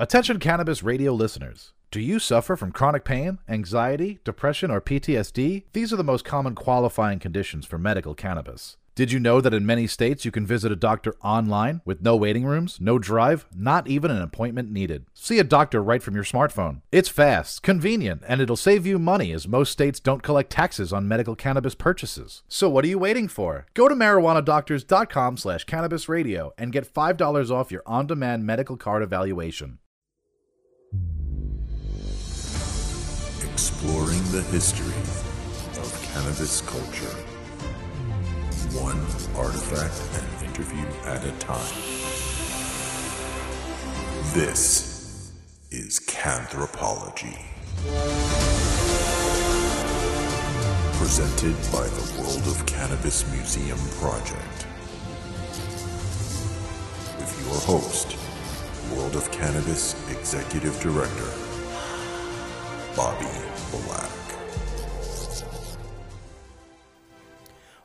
Attention cannabis radio listeners. Do you suffer from chronic pain, anxiety, depression, or PTSD? These are the most common qualifying conditions for medical cannabis. Did you know that in many states you can visit a doctor online with no waiting rooms, no drive, not even an appointment needed? See a doctor right from your smartphone. It's fast, convenient, and it'll save you money as most states don't collect taxes on medical cannabis purchases. So what are you waiting for? Go to marijuanadoctors.com slash cannabis radio and get $5 off your on-demand medical card evaluation. Exploring the history of cannabis culture one artifact and interview at a time. This is Canthropology. Presented by the World of Cannabis Museum Project. With your host, World of Cannabis Executive Director, Bobby Black.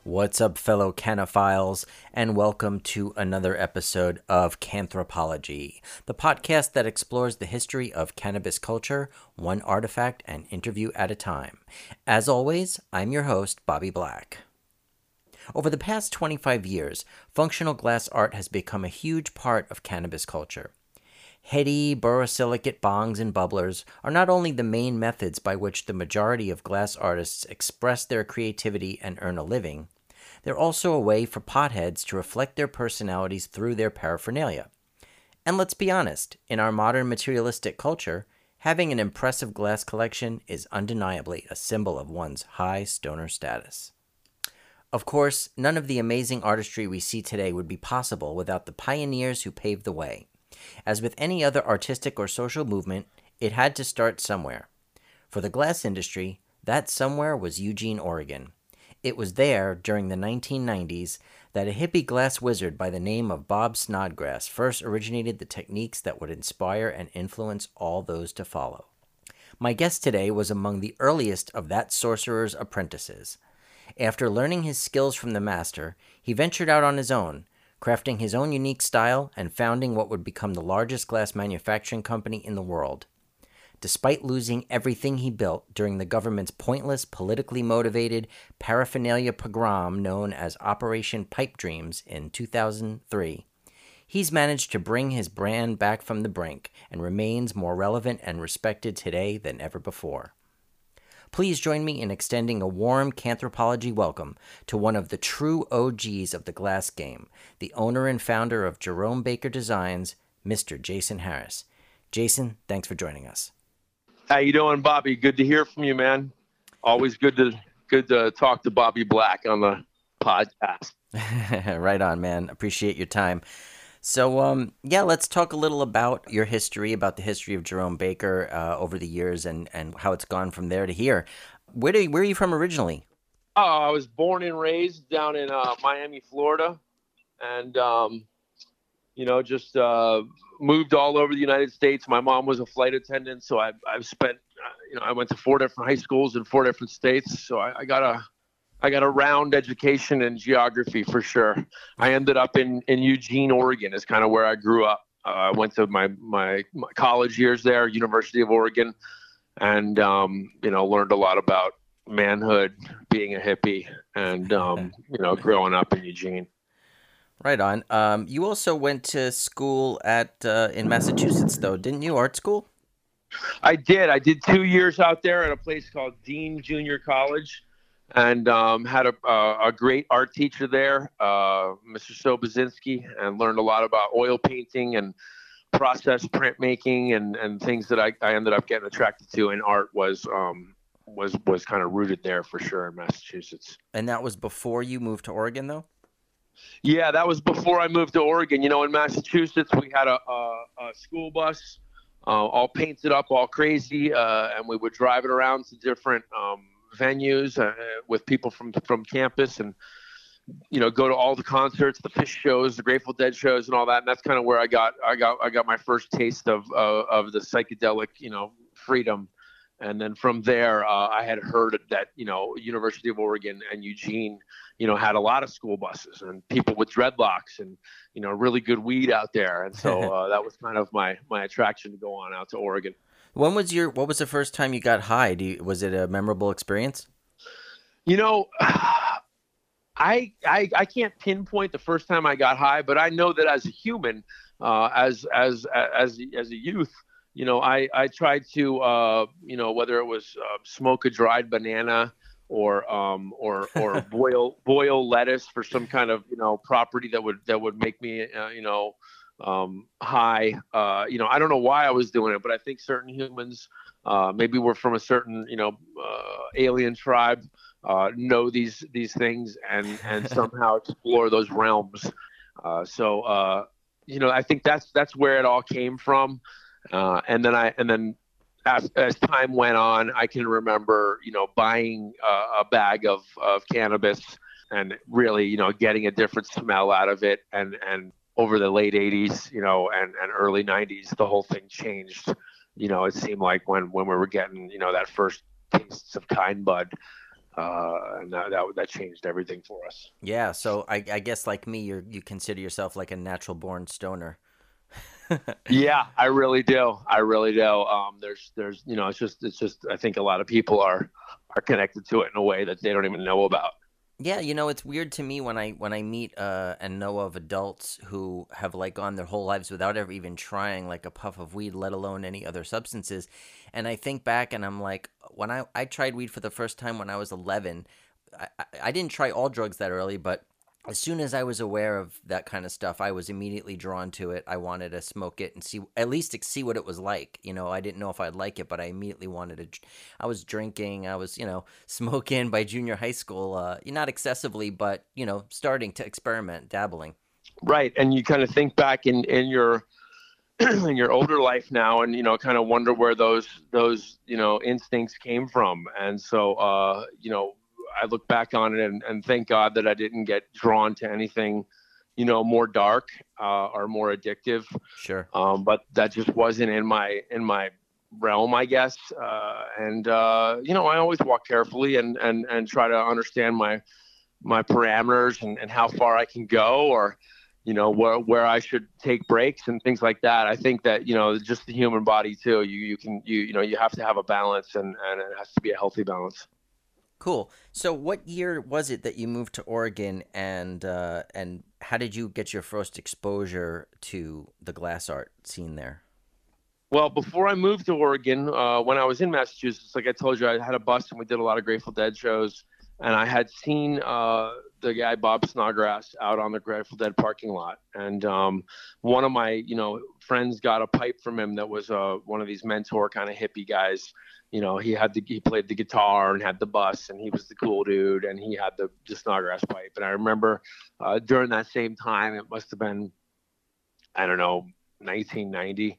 What's up, fellow canophiles, and welcome to another episode of Canthropology, the podcast that explores the history of cannabis culture, one artifact and interview at a time. As always, I'm your host, Bobby Black. Over the past 25 years, functional glass art has become a huge part of cannabis culture. Heady borosilicate bongs and bubblers are not only the main methods by which the majority of glass artists express their creativity and earn a living, they're also a way for potheads to reflect their personalities through their paraphernalia. And let's be honest, in our modern materialistic culture, having an impressive glass collection is undeniably a symbol of one's high stoner status. Of course, none of the amazing artistry we see today would be possible without the pioneers who paved the way. As with any other artistic or social movement, it had to start somewhere. For the glass industry, that somewhere was Eugene, Oregon, it was there, during the 1990s, that a hippie glass wizard by the name of Bob Snodgrass first originated the techniques that would inspire and influence all those to follow. My guest today was among the earliest of that sorcerer's apprentices. After learning his skills from the master, he ventured out on his own, crafting his own unique style and founding what would become the largest glass manufacturing company in the world despite losing everything he built during the government's pointless, politically motivated paraphernalia pogrom known as Operation Pipe Dreams in 2003. He's managed to bring his brand back from the brink and remains more relevant and respected today than ever before. Please join me in extending a warm canthropology welcome to one of the true OGs of the glass game, the owner and founder of Jerome Baker Designs, Mr. Jason Harris. Jason, thanks for joining us. How you doing, Bobby? Good to hear from you, man. Always good to good to talk to Bobby Black on the podcast. right on, man. Appreciate your time. So, um, yeah, let's talk a little about your history, about the history of Jerome Baker uh, over the years, and and how it's gone from there to here. Where do you, where are you from originally? Oh, I was born and raised down in uh, Miami, Florida, and um, you know, just uh, moved all over the United States. My mom was a flight attendant, so I, I've spent, uh, you know, I went to four different high schools in four different states. So I, I got a, I got a round education in geography for sure. I ended up in, in Eugene, Oregon, is kind of where I grew up. Uh, I went to my, my, my college years there, University of Oregon, and um, you know learned a lot about manhood, being a hippie, and um, you know growing up in Eugene. Right on. Um, you also went to school at uh, in Massachusetts, though, didn't you? Art school. I did. I did two years out there at a place called Dean Junior College, and um, had a, a great art teacher there, uh, Mr. Sobozinski, and learned a lot about oil painting and process printmaking and, and things that I, I ended up getting attracted to in art was um, was was kind of rooted there for sure in Massachusetts. And that was before you moved to Oregon, though. Yeah, that was before I moved to Oregon. You know, in Massachusetts, we had a, a, a school bus, uh, all painted up, all crazy, uh, and we would drive it around to different um, venues uh, with people from from campus, and you know, go to all the concerts, the Phish shows, the Grateful Dead shows, and all that. And that's kind of where I got I got I got my first taste of of the psychedelic, you know, freedom and then from there, uh, I had heard that you know University of Oregon and Eugene, you know, had a lot of school buses and people with dreadlocks and you know really good weed out there, and so uh, that was kind of my my attraction to go on out to Oregon. When was your what was the first time you got high? Do you, was it a memorable experience? You know, I, I I can't pinpoint the first time I got high, but I know that as a human, uh, as as as as a youth, you know, I I tried to uh, you know whether it was uh, smoke a dried banana or um or or boil boil lettuce for some kind of you know property that would that would make me uh, you know um, high. Uh, you know, I don't know why I was doing it, but I think certain humans, uh, maybe we're from a certain, you know, uh, alien tribe, uh, know these these things and and somehow explore those realms. Uh, so, uh, you know, I think that's that's where it all came from. and then I and then as, as time went on, I can remember, you know, buying a bag of of cannabis and really, you know, getting a different smell out of it and and over the late 80s, you know, and, and early 90s, the whole thing changed. You know, it seemed like when, when we were getting, you know, that first tastes of kind bud, uh, and that, that, that changed everything for us. Yeah. So I, I guess like me, you you consider yourself like a natural born stoner. yeah, I really do. I really do. Um, there's, there's, you know, it's just, it's just, I think a lot of people are, are connected to it in a way that they don't even know about. Yeah, you know, it's weird to me when I when I meet uh, and know of adults who have like gone their whole lives without ever even trying like a puff of weed, let alone any other substances. And I think back and I'm like, when I I tried weed for the first time when I was 11, I, I didn't try all drugs that early, but as soon as I was aware of that kind of stuff, I was immediately drawn to it. I wanted to smoke it and see at least see what it was like. You know, I didn't know if I'd like it, but I immediately wanted to. I was drinking. I was, you know, smoking by junior high school. Uh, not excessively, but you know, starting to experiment, dabbling. Right, and you kind of think back in in your in your older life now, and you know, kind of wonder where those those you know instincts came from. And so, uh, you know, I look back on it and, and thank God that I didn't get drawn to anything, you know, more dark uh, or more addictive. Sure. Um, but that just wasn't in my in my realm, I guess. Uh, and uh, you know, I always walk carefully and and and try to understand my my parameters and, and how far I can go or you know where where I should take breaks and things like that. I think that you know just the human body too. You you can you you know you have to have a balance and and it has to be a healthy balance. Cool. So, what year was it that you moved to Oregon, and uh, and how did you get your first exposure to the glass art scene there? Well, before I moved to Oregon, uh, when I was in Massachusetts, like I told you, I had a bus and we did a lot of Grateful Dead shows, and I had seen uh, the guy Bob Snodgrass out on the Grateful Dead parking lot, and um, one of my you know friends got a pipe from him that was uh, one of these mentor kind of hippie guys you know, he had the he played the guitar and had the bus, and he was the cool dude, and he had the, the Snodgrass pipe. And I remember uh, during that same time, it must have been, I don't know, 1990,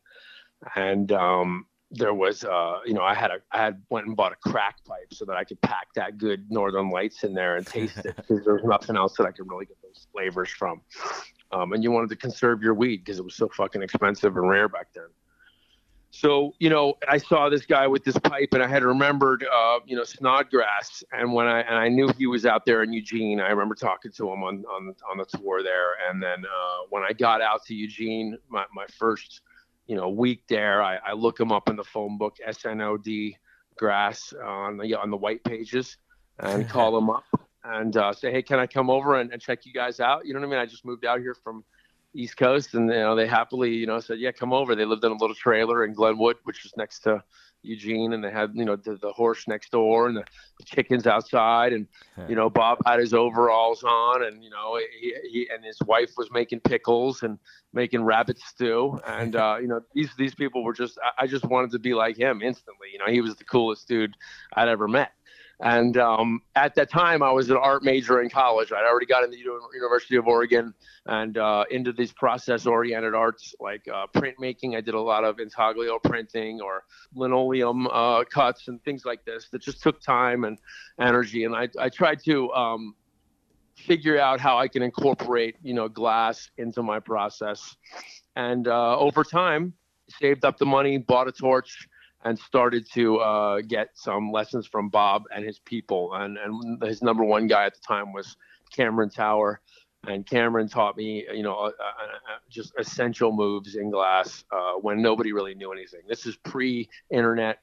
and um, there was, uh, you know, I had a I had went and bought a crack pipe so that I could pack that good Northern Lights in there and taste it because there was nothing else that I could really get those flavors from. Um, and you wanted to conserve your weed because it was so fucking expensive and rare back then. So, you know, I saw this guy with this pipe and I had remembered, uh, you know, Snodgrass. And when I, and I knew he was out there in Eugene, I remember talking to him on, on, on the tour there. And then uh, when I got out to Eugene, my, my first, you know, week there, I, I look him up in the phone book, SNOD grass on the, on the white pages and call him up and uh, say, Hey, can I come over and, and check you guys out? You know what I mean? I just moved out here from, East Coast, and you know they happily you know said yeah come over. They lived in a little trailer in Glenwood, which was next to Eugene, and they had you know the, the horse next door and the, the chickens outside, and you know Bob had his overalls on, and you know he, he and his wife was making pickles and making rabbit stew, and uh, you know these these people were just I, I just wanted to be like him instantly. You know he was the coolest dude I'd ever met. And um, at that time, I was an art major in college. I'd already got into the University of Oregon and uh, into these process-oriented arts like uh, printmaking. I did a lot of intaglio printing or linoleum uh, cuts and things like this that just took time and energy. And I, I tried to um, figure out how I can incorporate, you know, glass into my process. And uh, over time, saved up the money, bought a torch, and started to uh, get some lessons from Bob and his people. And, and his number one guy at the time was Cameron Tower. And Cameron taught me, you know, uh, uh, uh just essential moves in glass uh, when nobody really knew anything. This is pre-internet,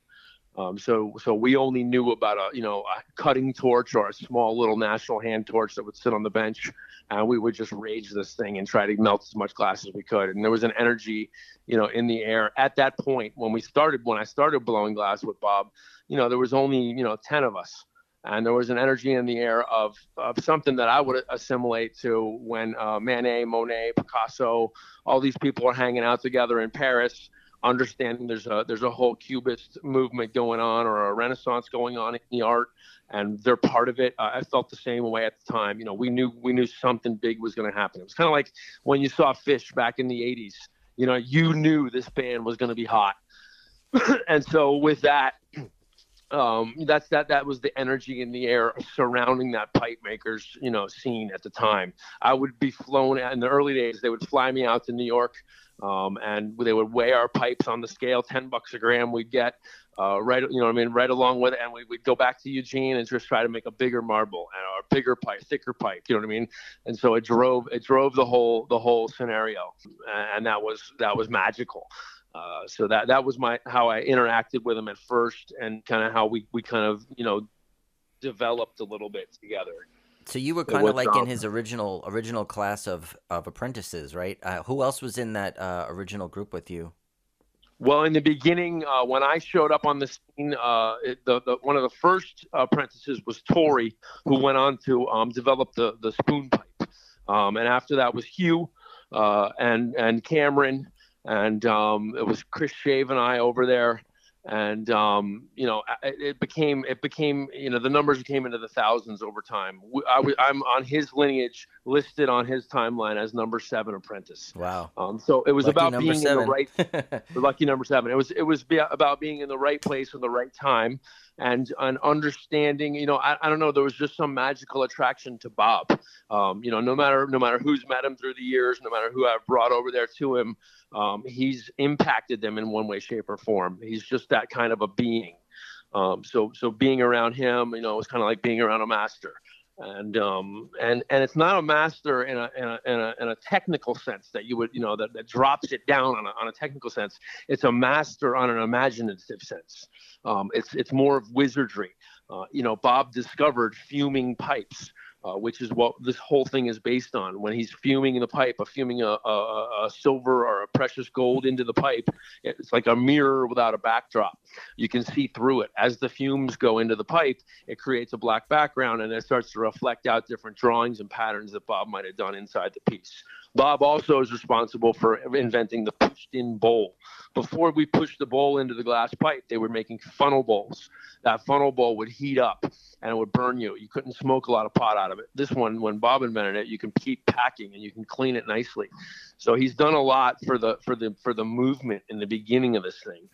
um, so so we only knew about a you know a cutting torch or a small little national hand torch that would sit on the bench, and we would just rage this thing and try to melt as much glass as we could. And there was an energy, you know, in the air at that point when we started. When I started blowing glass with Bob, you know, there was only you know ten of us, and there was an energy in the air of of something that I would assimilate to when uh, Manet, Monet, Picasso, all these people are hanging out together in Paris understanding there's a there's a whole cubist movement going on or a renaissance going on in the art and they're part of it. Uh, i felt the same way at the time. You know we knew we knew something big was going to happen. It was kind of like when you saw Phish back in the 80s you know you knew this band was going to be hot. And so with that um, that's that that was the energy in the air surrounding that pipe makers you know scene at the time i would be flown in the early days they would fly me out to new york um, and they would weigh our pipes on the scale, 10 bucks a gram we'd get, uh, right, you know I mean, right along with it. And we, would go back to Eugene and just try to make a bigger marble and a bigger pipe, thicker pipe, you know what I mean? And so it drove, it drove the whole, the whole scenario. And that was, that was magical. Uh, so that, that was my, how I interacted with him at first and kind of how we, we kind of, you know, developed a little bit together. So you were kind of like in his original original class of of apprentices, right? Uh, who else was in that uh, original group with you? Well, in the beginning, uh, when I showed up on the scene, uh, it, the, the, one of the first apprentices was Tori, who went on to um, develop the the spoon pipe, um, and after that was Hugh uh, and and Cameron, and um, it was Chris Shave and I over there and um, you know it became it became you know the numbers came into the thousands over time. I, am on his lineage listed on his timeline as number seven apprentice. Wow. Um, so it was lucky about being seven. in the right, the lucky number seven. It was it was about being in the right place at the right time, and an understanding. You know, I, I don't know. There was just some magical attraction to Bob. Um, you know, no matter no matter who's met him through the years, no matter who I've brought over there to him um, he's impacted them in one way, shape, or form. He's just that kind of a being. Um, so so being around him, you know, it's kind of like being around a master. And um, and and it's not a master in a, in a in a in a technical sense that you would you know that, that drops it down on a, on a technical sense. It's a master on an imaginative sense. Um, it's it's more of wizardry. Uh, you know, Bob discovered fuming pipes uh, which is what this whole thing is based on. When he's fuming in the pipe, a fuming a, a, a, silver or a precious gold into the pipe, it's like a mirror without a backdrop. You can see through it. As the fumes go into the pipe, it creates a black background and it starts to reflect out different drawings and patterns that Bob might have done inside the piece. Bob also is responsible for inventing the pushed in bowl. Before we pushed the bowl into the glass pipe, they were making funnel bowls. That funnel bowl would heat up and it would burn you. You couldn't smoke a lot of pot out of it. This one, when Bob invented it, you can keep packing and you can clean it nicely. So he's done a lot for the for the for the movement in the beginning of this thing.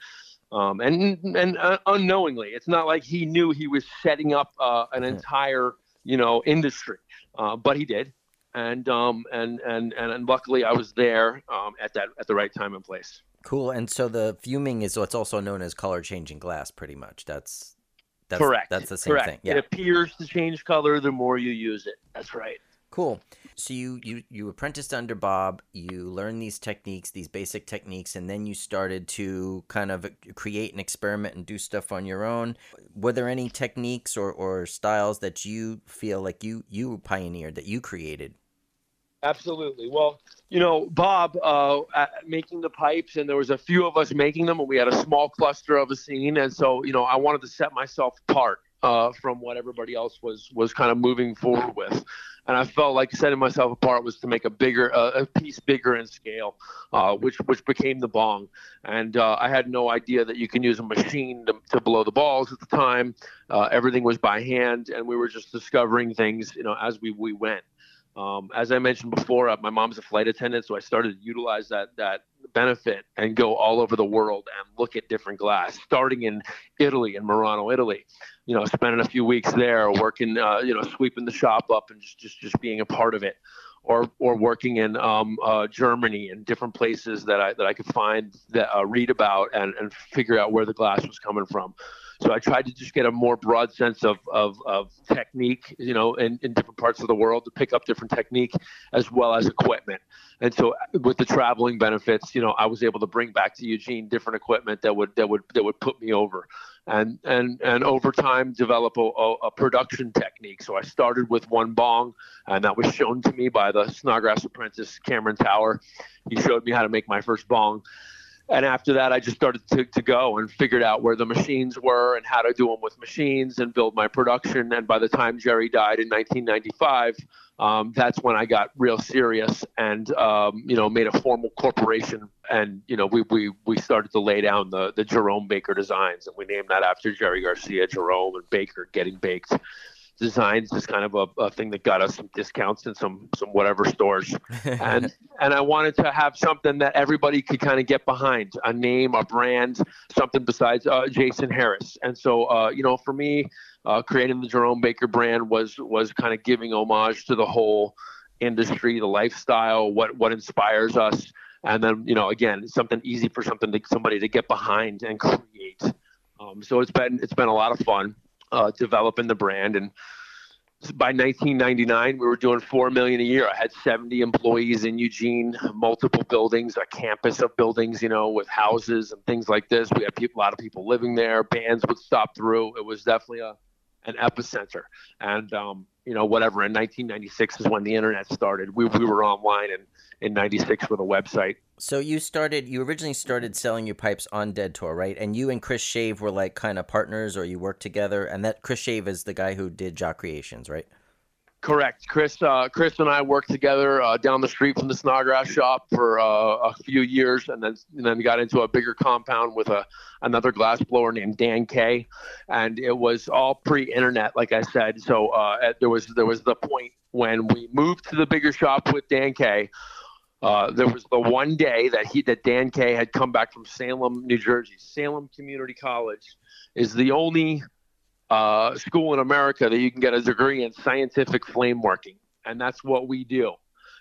Um, and and uh, unknowingly, it's not like he knew he was setting up uh, an entire you know industry, uh, but he did and um, and and and luckily I was there um, at that at the right time and place. Cool. And so the fuming is what's also known as color changing glass. Pretty much. That's that's correct. That's the same correct. thing. Yeah. It appears to change color the more you use it. That's right. Cool. So you you you apprenticed under Bob. You learned these techniques, these basic techniques, and then you started to kind of create and experiment and do stuff on your own. Were there any techniques or, or styles that you feel like you you pioneered that you created? Absolutely. Well, you know, Bob uh, making the pipes, and there was a few of us making them, and we had a small cluster of a scene, and so you know, I wanted to set myself apart uh, from what everybody else was was kind of moving forward with, and I felt like setting myself apart was to make a bigger uh, a piece bigger in scale, uh, which which became the bong, and uh, I had no idea that you can use a machine to, to blow the balls at the time. Uh, everything was by hand, and we were just discovering things, you know, as we we went. Um, as I mentioned before, uh, my mom's a flight attendant, so I started to utilize that that benefit and go all over the world and look at different glass, starting in Italy, in Murano, Italy. You know, spending a few weeks there, working, uh, you know, sweeping the shop up and just, just just being a part of it or or working in um, uh, Germany and different places that I that I could find that uh, read about and and figure out where the glass was coming from. So I tried to just get a more broad sense of, of, of technique, you know, in, in different parts of the world to pick up different technique as well as equipment. And so with the traveling benefits, you know, I was able to bring back to Eugene different equipment that would that would that would put me over. And and and over time develop a, a, production technique. So I started with one bong, and that was shown to me by the Snodgrass apprentice Cameron Tower. He showed me how to make my first bong and after that i just started to, to go and figured out where the machines were and how to do them with machines and build my production. And by the time jerry died in 1995 um, that's when i got real serious and um, you know made a formal corporation. And you know we, we, we started to lay down the, the jerome baker designs. And we named that after jerry garcia jerome and baker getting baked designs is kind of a, a, thing that got us some discounts in some some whatever stores. And and i wanted to have something that everybody could kind of get behind a name a brand something besides uh, jason harris. And so uh, you know for me uh, creating the jerome baker brand was was kind of giving homage to the whole industry the lifestyle what what inspires us. And then you know again something easy for something to somebody to get behind and create. Um, so it's been it's been a lot of fun uh, developing the brand. And by 1999, we were doing four million a year. I had 70 employees in Eugene, multiple buildings, a campus of buildings, you know, with houses and things like this. We had a lot of people living there. Bands would stop through. It was definitely a an epicenter. And um, you know, whatever. In 1996 is when the internet started. We we were online and in 96 with a website. So you started, you originally started selling your pipes on Dead Tour, right? And you and Chris Shave were like kind of partners or you worked together. And that Chris Shave is the guy who did Jock Creations, right? Correct. Chris, uh, Chris and I worked together uh, down the street from the Snodgrass shop for uh, a few years, and then and then got into a bigger compound with a another glassblower named Dan K, and it was all pre-internet, like I said. So uh, there was there was the point when we moved to the bigger shop with Dan K uh, there was the one day that he that Dan K had come back from Salem, New Jersey. Salem Community College is the only uh, school in America that you can get a degree in scientific flame working, and that's what we do.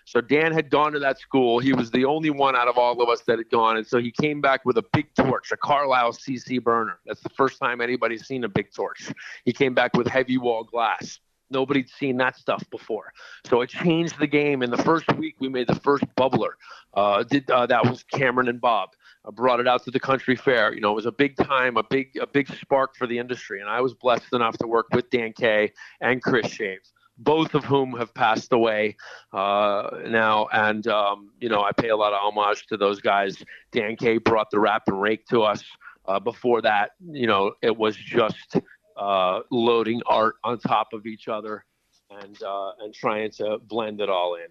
So Dan had gone to that school. He was the only one out of all of us that had gone, and so he came back with a big torch, a Carlisle CC burner. That's the first time anybody's seen a big torch. He came back with heavy wall glass. Nobody'd seen that stuff before. So it changed the game. In the first week, we made the first bubbler. Uh, did uh, that was Cameron and Bob. I brought it out to the country fair. You know, it was a big time, a big a big spark for the industry. And I was blessed enough to work with Dan Kay and Chris Shaves, both of whom have passed away uh, now. And um, you know, I pay a lot of homage to those guys. Dan Kay brought the wrap and rake to us. Uh, before that, you know, it was just uh, loading art on top of each other and uh, and trying to blend it all in.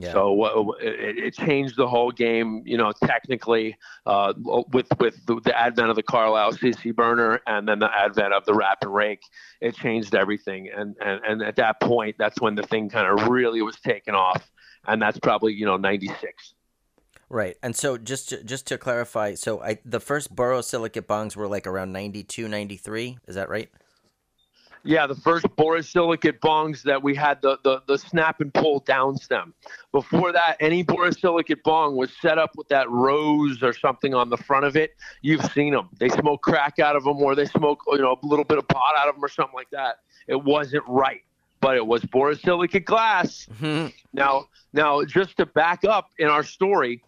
Yeah. So it, it, changed the whole game, you know, technically uh, with with the, the, advent of the Carlisle CC burner and then the advent of the Wrap and Rake, it changed everything. And and, and at that point, that's when the thing kind of really was taken off, and that's probably you know '96. Right. And so just to, just to clarify, so I the first borosilicate bongs were like around 92, 93. Is that right? Yeah, the first borosilicate bongs that we had the, the, the snap and pull down stem. Before that, any borosilicate bong was set up with that rose or something on the front of it. You've seen them. They smoke crack out of them or they smoke you know a little bit of pot out of them or something like that. It wasn't right but it was borosilicate glass. Mm-hmm. Now, now, just to back up in our story,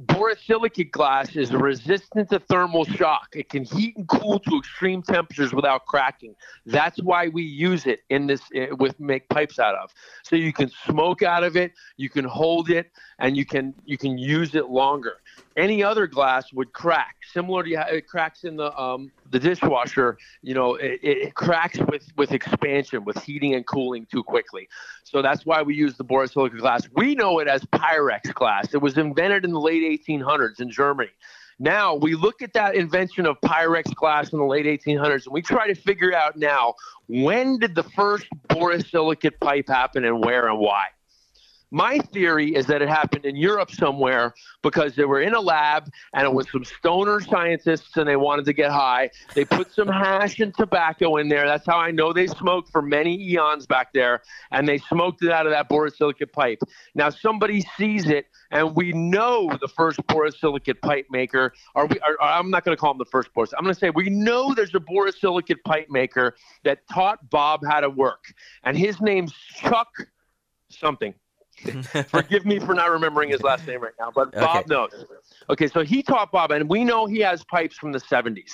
borosilicate glass is resistant to thermal shock. It can heat and cool to extreme temperatures without cracking. That's why we use it in this eh, with make pipes out of. So you can smoke out of it, you can hold it, and you can you can use it longer. Any other glass would crack, similar to how it cracks in the um, the dishwasher. You know, it, it cracks with with expansion, with heating and cooling too quickly. So that's why we use the borosilicate glass. We know it as Pyrex glass. It was invented in the late 1800s in Germany. Now we look at that invention of Pyrex glass in the late 1800s, and we try to figure out now when did the first borosilicate pipe happen and where and why. My theory is that it happened in Europe somewhere because they were in a lab and it was some stoner scientists and they wanted to get high. They put some hash and tobacco in there. That's how I know they smoked for many eons back there. And they smoked it out of that borosilicate pipe. Now somebody sees it and we know the first borosilicate pipe maker. Are we? Are, I'm not going to call him the first boros. I'm going to say we know there's a borosilicate pipe maker that taught Bob how to work, and his name's Chuck something. Forgive me for not remembering his last name right now, but Bob Okay. knows. Okay, so he taught Bob, and we know he has pipes from the 70s,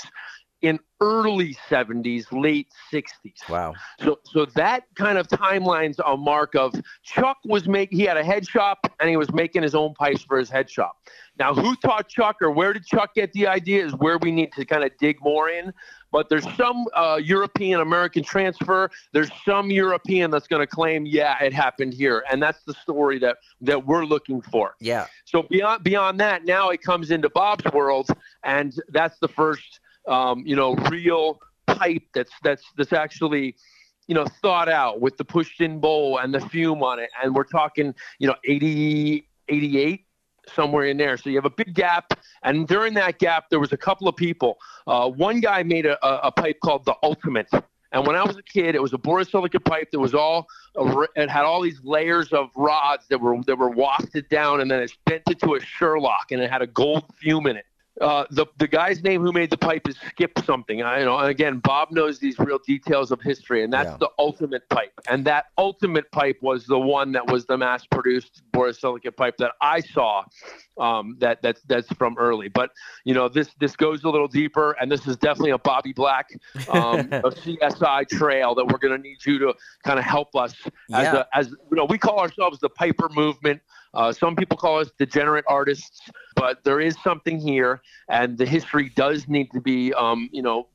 in early 70s, late 60s. Wow. So, so that kind of timeline's a mark of Chuck was make. He had a head shop, and he was making his own pipes for his head shop. Now, who taught Chuck, or where did Chuck get the idea? Is where we need to kind of dig more in. But there's some uh, European American transfer. There's some European that's going to claim, yeah, it happened here, and that's the story that that we're looking for. Yeah. So beyond beyond that, now it comes into Bob's world, and that's the first, um, you know, real pipe that's that's that's actually, you know, thought out with the pushed-in bowl and the fume on it, and we're talking, you know, 80, 88, somewhere in there. So you have a big gap, and during that gap, there was a couple of people. Uh, one guy made a, a, pipe called the Ultimate. And when I was a kid, it was a borosilicate pipe that was all, it had all these layers of rods that were that were wafted down, and then it's bent into a Sherlock, and it had a gold fume in it. Uh, the the guy's name who made the pipe is Skip something. I you know. And again, Bob knows these real details of history, and that's Yeah. the ultimate pipe. And that ultimate pipe was the one that was the mass-produced borosilicate pipe that I saw. Um, that that's that's from early, but you know this this goes a little deeper, and this is definitely a Bobby Black um, a CSI trail that we're going to need you to kind of help us as Yeah. a, as you know we call ourselves the Piper movement. Uh, some people call us degenerate artists, but there is something here, and the history does need to be um, you know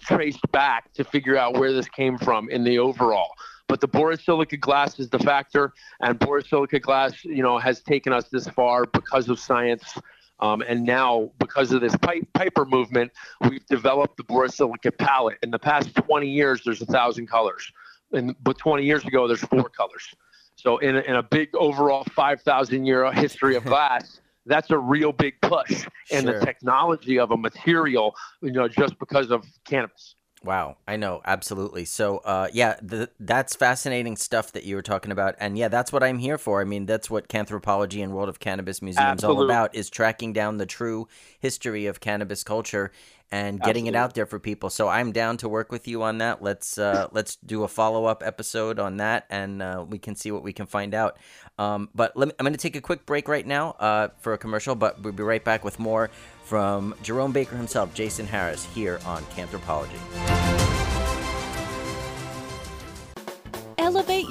traced back to figure out where this came from in the overall. But the borosilicate glass is the factor, and borosilicate glass, you know, has taken us this far because of science. Um, and now, because of this pipe, Piper movement, we've developed the borosilicate palette. In the past 20 years, there's a thousand colors, and but 20 years ago, there's four colors. So, in a, in a big overall 5,000 year history of glass, that's a real big push in Sure. the technology of a material, you know, just because of cannabis. Wow, I know absolutely. So, uh, yeah, th- that's fascinating stuff that you were talking about, and yeah, that's what I'm here for. I mean, that's what Canthropology and World of Cannabis Museum is all about: is tracking down the true history of cannabis culture and getting it out there for people. So, I'm down to work with you on that. Let's uh, let's do a follow up episode on that, and uh, we can see what we can find out. Um, but let me, I'm going to take a quick break right now uh, for a commercial, but we'll be right back with more from Jerome Baker himself, Jason Harris, here on Canthropology.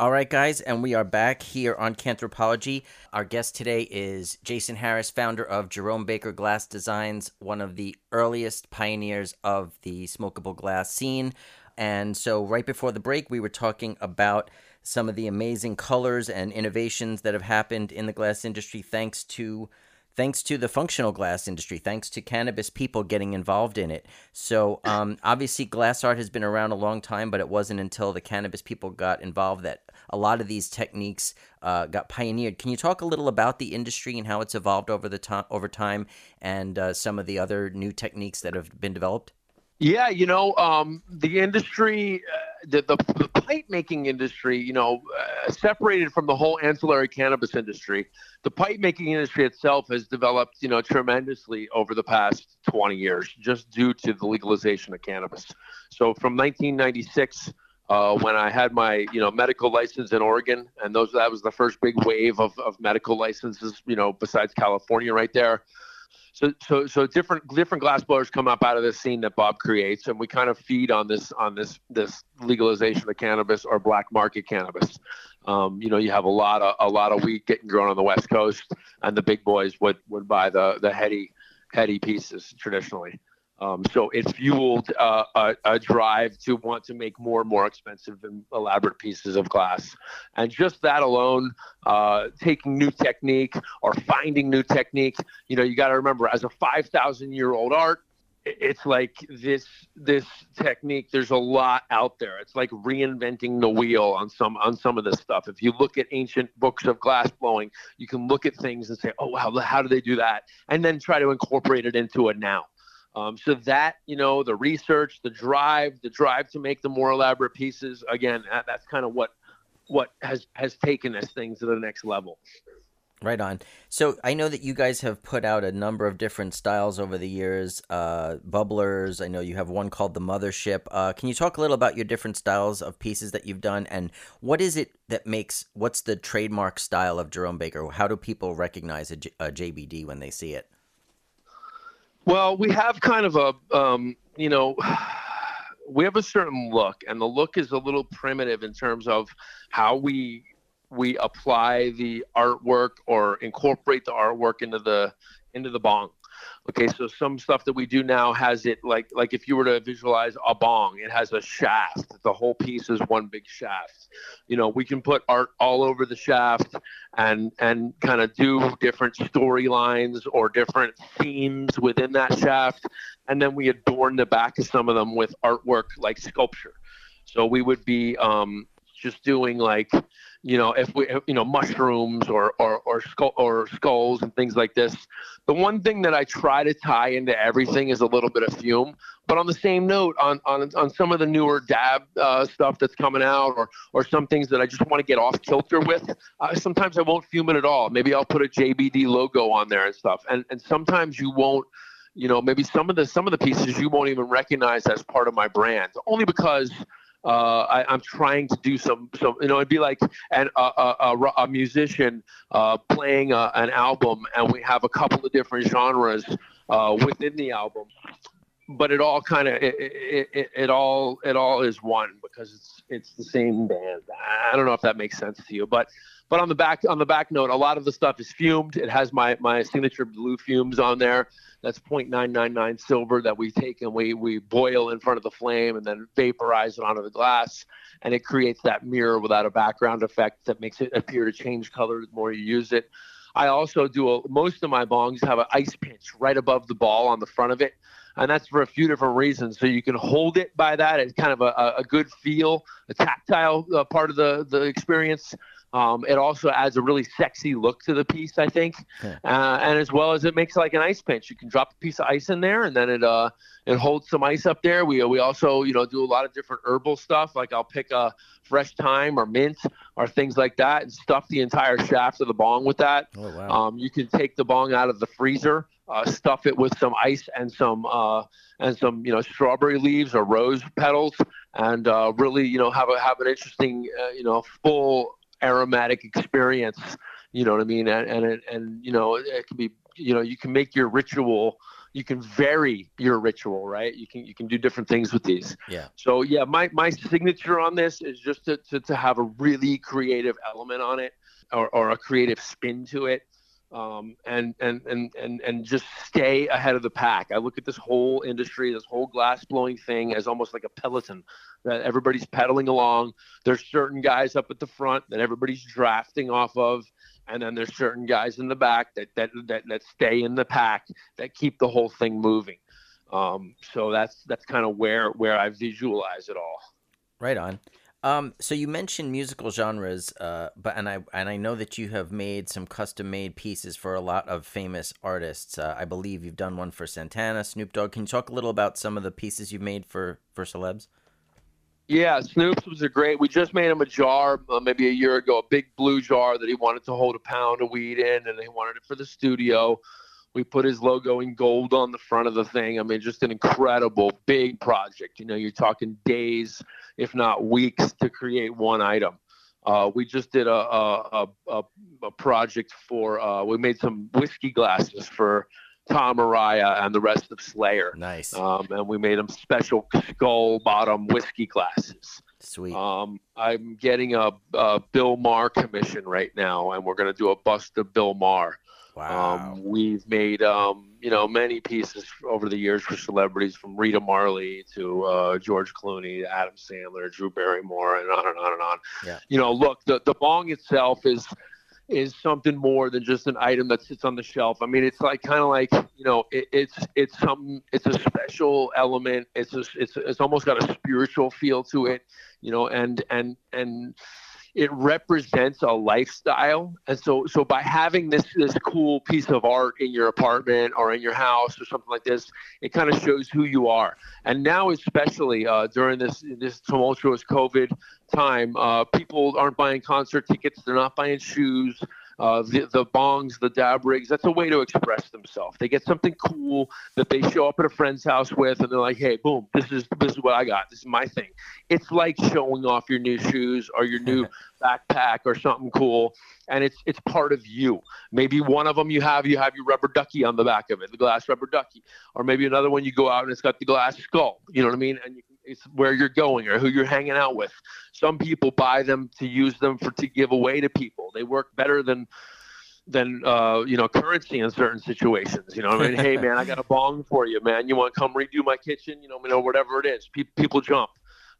All right, guys, and we are back here on Canthropology. Our guest today is Jason Harris, founder of Jerome Baker Glass Designs, one of the earliest pioneers of the smokable glass scene. And so, right before the break, we were talking about some of the amazing colors and innovations that have happened in the glass industry thanks to thanks to the functional glass industry, thanks to cannabis people getting involved in it. So, um, obviously, glass art has been around a long time, but it wasn't until the cannabis people got involved that a lot of these techniques uh, got pioneered. Can you talk a little about the industry and how it's evolved over the time, over time, and uh, some of the other new techniques that have been developed? Yeah, you know, um, the industry, uh, the, the the pipe making industry, you know, uh, separated from the whole ancillary cannabis industry, the pipe making industry itself has developed, you know, tremendously over the past 20 years, just due to the legalization of cannabis. So from 1996. Uh, when I had my, you know, medical license in Oregon, and those that was the first big wave of, of medical licenses, you know, besides California, right there so so so different different glass blowers come up out of this scene that Bob creates, and we kind of feed on this on this this legalization of cannabis or black market cannabis. Um, you know, you have a lot of a lot of weed getting grown on the West Coast, and the big boys would would buy the the heady heady pieces traditionally. Um, so it fueled uh, a, a, drive to want to make more and more expensive and elaborate pieces of glass. And just that alone, uh, taking new technique or finding new technique, you know, you got to remember as a 5,000 year old art, it's like this this technique there's a lot out there. It's like reinventing the wheel on some on some of this stuff. If you look at ancient books of glass blowing you can look at things and say oh wow how do they do that? And then try to incorporate it into it now um, so that you know, the research, the drive, the drive to make the more elaborate pieces. Again, that, that's kind of what what has has taken this thing to the next level. Right on. So I know that you guys have put out a number of different styles over the years. Uh, bubblers. I know you have one called the Mothership. Uh, can you talk a little about your different styles of pieces that you've done, and what is it that makes? What's the trademark style of Jerome Baker? How do people recognize a, J- a JBD when they see it? Well, we have kind of a, um, you know, we have a certain look, and the look is a little primitive in terms of how we we apply the artwork or incorporate the artwork into the into the bong. Okay, so some stuff that we do now has it like like if you were to visualize a bong, it has a shaft. The whole piece is one big shaft. You know, we can put art all over the shaft and and kind of do different storylines or different themes within that shaft, and then we adorn the back of some of them with artwork like sculpture. So we would be um, just doing like you know, if we, you know, mushrooms or or or, skull, or skulls and things like this. The one thing that I try to tie into everything is a little bit of fume. But on the same note, on on, on some of the newer dab uh, stuff that's coming out, or or some things that I just want to get off kilter with, uh, sometimes I won't fume it at all. Maybe I'll put a JBD logo on there and stuff. And and sometimes you won't you know maybe some of the some of the pieces you won't even recognize as part of my brand only because uh, I, am trying to do some, some, you know, it'd be like an, a, a, a, musician uh, playing a, an album, and we have a couple of different genres uh, within the album, but it all kind of, it, it, it, it, all, it all is one because it's, it's the same band. I don't know if that makes sense to you, but, but on the back, on the back note, a lot of the stuff is fumed. It has my, my signature blue fumes on there. That's 0.999 silver that we take and we we boil in front of the flame and then vaporize it onto the glass. And it creates that mirror without a background effect that makes it appear to change color the more you use it. I also do a, most of my bongs have an ice pinch right above the ball on the front of it. And that's for a few different reasons. So you can hold it by that. It's kind of a, a good feel a tactile uh, part of the the experience um, it also adds a really sexy look to the piece, I think, yeah. uh, and as well as it makes like an ice pinch. You can drop a piece of ice in there, and then it uh, it holds some ice up there. We we also you know do a lot of different herbal stuff. Like I'll pick a fresh thyme or mint or things like that, and stuff the entire shaft of the bong with that. Oh, wow. um, you can take the bong out of the freezer, uh, stuff it with some ice and some uh, and some you know strawberry leaves or rose petals, and uh, really you know have a have an interesting uh, you know full aromatic experience. You know what I mean? And and and you know it can be you know you can make your ritual you can vary your ritual right you can you can do different things with these yeah so yeah my my signature on this is just to, to, to have a really creative element on it or, or a creative spin to it um, and, and and and and just stay ahead of the pack. I look at this whole industry, this whole glass blowing thing as almost like a peloton that everybody's pedaling along. There's certain guys up at the front that everybody's drafting off of, and then there's certain guys in the back that that that, that stay in the pack that keep the whole thing moving. Um, so that's that's kind of where where I visualize it all. Right on. Um, so you mentioned musical genres, uh, but and I and I know that you have made some custom made pieces for a lot of famous artists. Uh, I believe you've done one for Santana, Snoop Dogg. Can you talk a little about some of the pieces you've made for for celebs? Yeah, Snoop's was a great. We just made him a jar uh, maybe a year ago, a big blue jar that he wanted to hold a pound of weed in, and he wanted it for the studio. We put his logo in gold on the front of the thing. I mean, just an incredible big project. You know, you're talking days, if not weeks, to create one item. Uh, we just did a a, a, a project for. Uh, we made some whiskey glasses for Tom Araya and the rest of Slayer. Nice. Um, and we made them special skull bottom whiskey glasses. Sweet. Um, I'm getting a, a Bill Maher commission right now, and we're going to do a bust of Bill Maher. Wow. Um, we've made, um, you know, many pieces over the years for celebrities, from Rita Marley to uh, George Clooney, to Adam Sandler, Drew Barrymore, and on and on and on. Yeah. You know, look, the the bong itself is is something more than just an item that sits on the shelf. I mean, it's like kind of like you know, it, it's it's some it's a special element. It's a, it's it's almost got a spiritual feel to it, you know, and and and it represents a lifestyle. And so so by having this this cool piece of art in your apartment or in your house or something like this it kind of shows who you are. And now especially uh, during this this tumultuous covid time uh, people aren't buying concert tickets they're not buying shoes uh, the, the bongs, the dab rigs, that's a way to express themselves. They get something cool that they show up at a friend's house with, and they're like, "Hey, boom, this is this is what I got. This is my thing." It's like showing off your new shoes or your new backpack or something cool, and it's it's part of you. Maybe one of them you have you have your rubber ducky on the back of it, the glass rubber ducky, or maybe another one you go out and it's got the glass skull. You know what I mean? And you, it's where you're going or who you're hanging out with. Some people buy them to use them for to give away to people. They work better than than uh, you know currency in certain situations. You know, I mean, hey man, I got a bong for you, man. You want to come redo my kitchen? You know, you know whatever it is. Pe- people jump.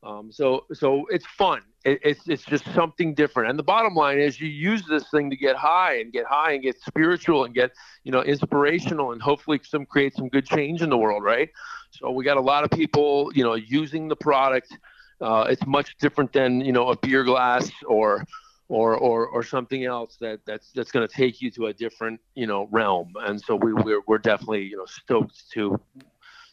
Um, so so it's fun. It, it's it's just something different. And the bottom line is, you use this thing to get high and get high and get spiritual and get you know inspirational and hopefully some create some good change in the world, right? So we got a lot of people you know using the product. Uh, it's much different than you know a beer glass or or or, or something else that that's that's going to take you to a different you know realm. And so we we're, we're definitely you know stoked to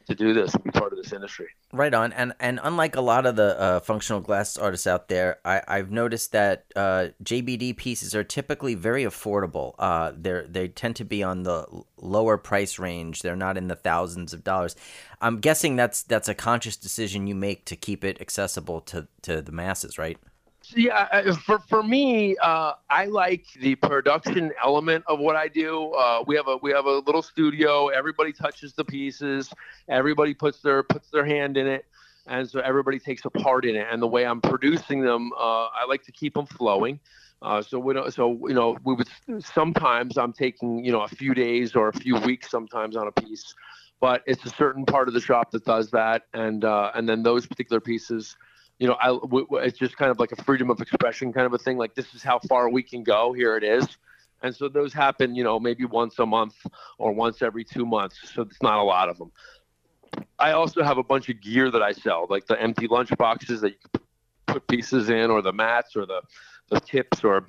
to do this, and be part of this industry. Right on, and and unlike a lot of the uh, functional glass artists out there, I, I've noticed that uh, JBD pieces are typically very affordable. Uh, they they tend to be on the lower price range. They're not in the thousands of dollars. I'm guessing that's that's a conscious decision you make to keep it accessible to to the masses, right? Yeah, for for me, uh, I like the production element of what I do. Uh, we have a we have a little studio. Everybody touches the pieces. Everybody puts their puts their hand in it, and so everybody takes a part in it. And the way I'm producing them, uh, I like to keep them flowing. Uh, so we don't, so you know we would sometimes I'm taking you know a few days or a few weeks sometimes on a piece, but it's a certain part of the shop that does that, and uh, and then those particular pieces you know, I, w- w- it's just kind of like a freedom of expression kind of a thing. Like this is how far we can go. Here it is. And so those happen, you know, maybe once a month or once every two months. So it's not a lot of them. I also have a bunch of gear that I sell, like the empty lunch boxes that you put pieces in, or the mats, or the the tips, or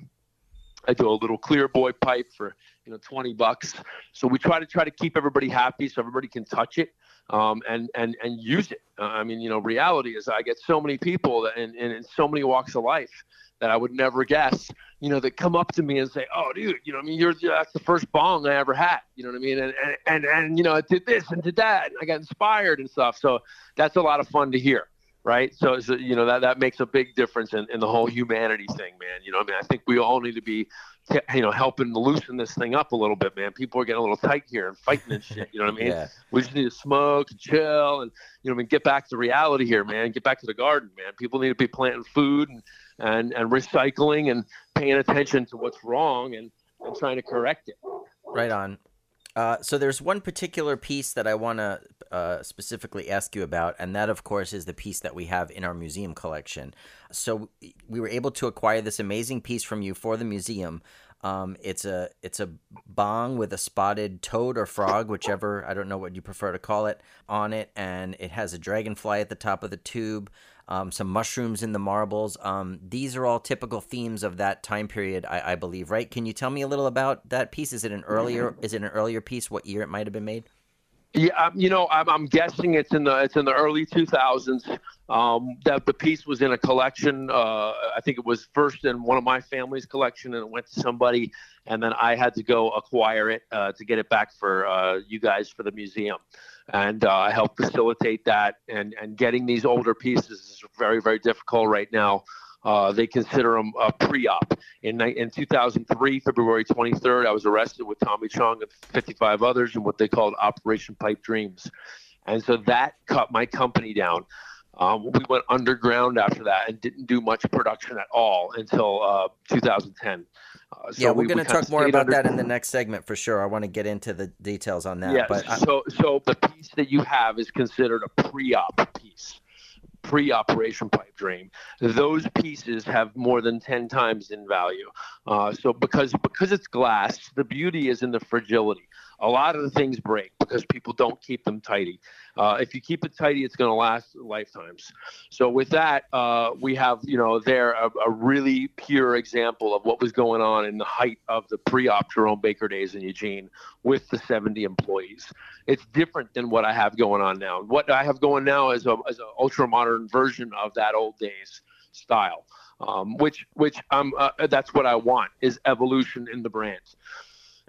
I do a little clear boy pipe for you know 20 bucks. So we try to try to keep everybody happy, so everybody can touch it um, and and and use it. Uh, I mean, you know, reality is I get so many people that, in, in, in so many walks of life that I would never guess, you know, that come up to me and say, "Oh, dude, you know, I mean, you're that's the first bong I ever had." You know what I mean? And and and, and you know, I did this and did that, and I got inspired and stuff. So that's a lot of fun to hear. Right, so, so you know that that makes a big difference in, in the whole humanity thing, man. You know, I mean, I think we all need to be you know, helping loosen this thing up a little bit, man. People are getting a little tight here and fighting and shit. You know what I mean? Yeah. We just need to smoke and chill and, you know, I mean, get back to reality here, man. Get back to the garden, man. People need to be planting food and, and, and recycling and paying attention to what's wrong and, and trying to correct it. Right on. Uh, so there's one particular piece that I want to uh, specifically ask you about, and that, of course, is the piece that we have in our museum collection. So we were able to acquire this amazing piece from you for the museum. Um, it's a it's a bong with a spotted toad or frog, whichever I don't know what you prefer to call it, on it, and it has a dragonfly at the top of the tube. Um, some mushrooms in the marbles. Um, these are all typical themes of that time period, I, I believe. Right? Can you tell me a little about that piece? Is it an earlier? Is it an earlier piece? What year it might have been made? Yeah, um, you know, I'm, I'm guessing it's in the it's in the early 2000s. Um, that the piece was in a collection. Uh, I think it was first in one of my family's collection, and it went to somebody, and then I had to go acquire it uh, to get it back for uh, you guys for the museum, and uh, I helped facilitate that. And and getting these older pieces is very very difficult right now. Uh, they consider them a pre-op. In, in 2003, February 23rd, I was arrested with Tommy Chong and 55 others in what they called Operation Pipe Dreams. And so that cut my company down. Um, we went underground after that and didn't do much production at all until uh, 2010. Uh, so yeah, we're we, going to talk more about under- that in the next segment for sure. I want to get into the details on that. Yeah, but so so the piece that you have is considered a pre-op piece pre-operation pipe dream those pieces have more than 10 times in value uh, so because because it's glass the beauty is in the fragility a lot of the things break because people don't keep them tidy. Uh, if you keep it tidy, it's going to last lifetimes. So with that, uh, we have you know there a, a, really pure example of what was going on in the height of the pre-op Jerome Baker days in Eugene with the 70 employees. It's different than what I have going on now. What I have going now is a is an ultra modern version of that old days style. Um, which which um, uh, that's what I want is evolution in the brand.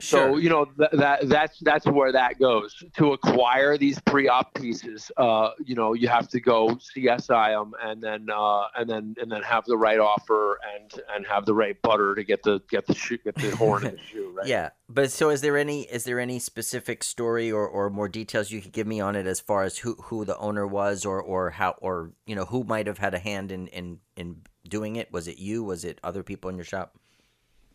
So you know th- that that's that's where that goes. To acquire these pre-op pieces, uh, you know, you have to go CSI them and then uh, and then and then have the right offer and and have the right butter to get the get the shoe get the horn in the shoe. Right? Yeah, but so is there any is there any specific story or, or more details you could give me on it as far as who who the owner was or or how or you know who might have had a hand in in in doing it? Was it you? Was it other people in your shop?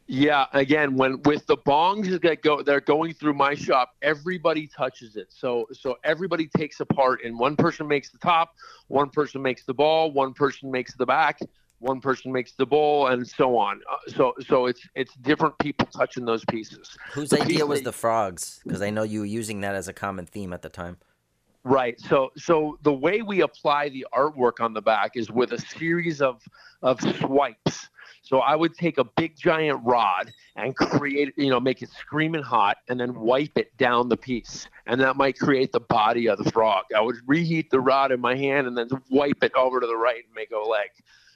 Yeah, again, when with the bongs that go, they're going through my shop. Everybody touches it, so so everybody takes a part, and one person makes the top, one person makes the ball, one person makes the back, one person makes the bowl, and so on. Uh, so so it's it's different people touching those pieces. Whose the idea was that, the frogs? Because I know you were using that as a common theme at the time. Right. So so the way we apply the artwork on the back is with a series of of swipes. So I would take a big giant rod and create, you know, make it screaming hot and then wipe it down the piece. And that might create the body of the frog. I would reheat the rod in my hand and then wipe it over to the right and make a leg.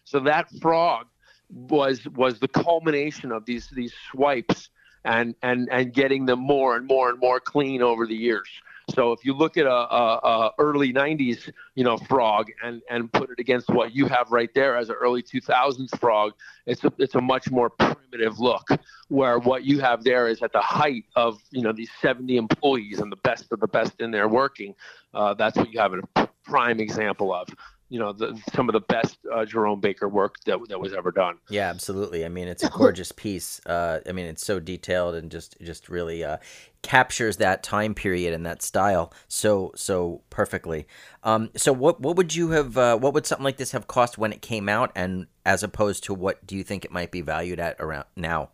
So that frog was was the culmination of these these swipes and and and getting them more and more and more clean over the years. So if you look at a, a, a, early '90s, you know, frog and and put it against what you have right there as an early 2000s frog, it's a, it's a much more primitive look. Where what you have there is at the height of you know these 70 employees and the best of the best in there working. Uh, that's what you have a prime example of you know the, some of the best uh, Jerome Baker work that that was ever done. Yeah, absolutely. I mean, it's a gorgeous piece. Uh, I mean, it's so detailed and just just really uh, captures that time period and that style so so perfectly. Um, so what what would you have? Uh, what would something like this have cost when it came out, and as opposed to what do you think it might be valued at around now?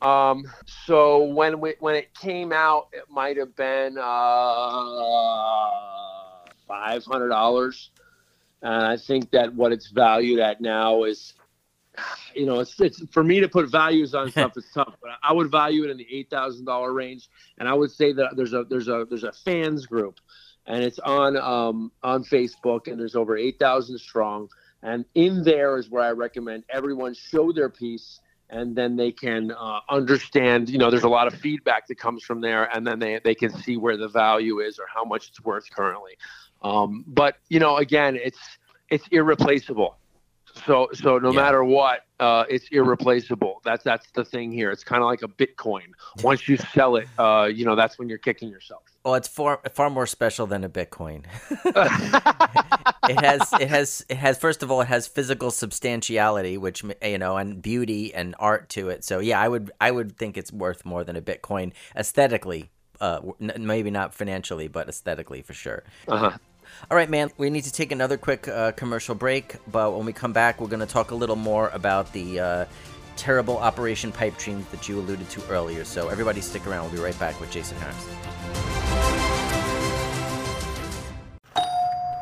Um, so when we, when it came out, it might have been uh, five hundred dollars. And I think that what it's valued at now is, you know, it's, it's for me to put values on stuff is tough, but I would value it in the eight thousand dollar range. And I would say that there's a there's a there's a fans group, and it's on um, on Facebook, and there's over eight thousand strong. And in there is where I recommend everyone show their piece and then they can uh, understand you know there's a lot of feedback that comes from there and then they, they can see where the value is or how much it's worth currently um, but you know, again, it's it's irreplaceable. So so no yeah. matter what, uh, it's irreplaceable. That's that's the thing here. It's kind of like a Bitcoin. Once you sell it, uh, you know that's when you're kicking yourself. Well, it's far far more special than a Bitcoin. it has it has it has first of all it has physical substantiality, which you know, and beauty and art to it. So yeah, I would I would think it's worth more than a Bitcoin aesthetically. Uh, maybe not financially, but aesthetically for sure. Uh-huh. All right, man, we need to take another quick uh, commercial break, but when we come back, we're going to talk a little more about the uh, terrible Operation Pipe Dreams that you alluded to earlier. So, everybody stick around. We'll be right back with Jason Harris.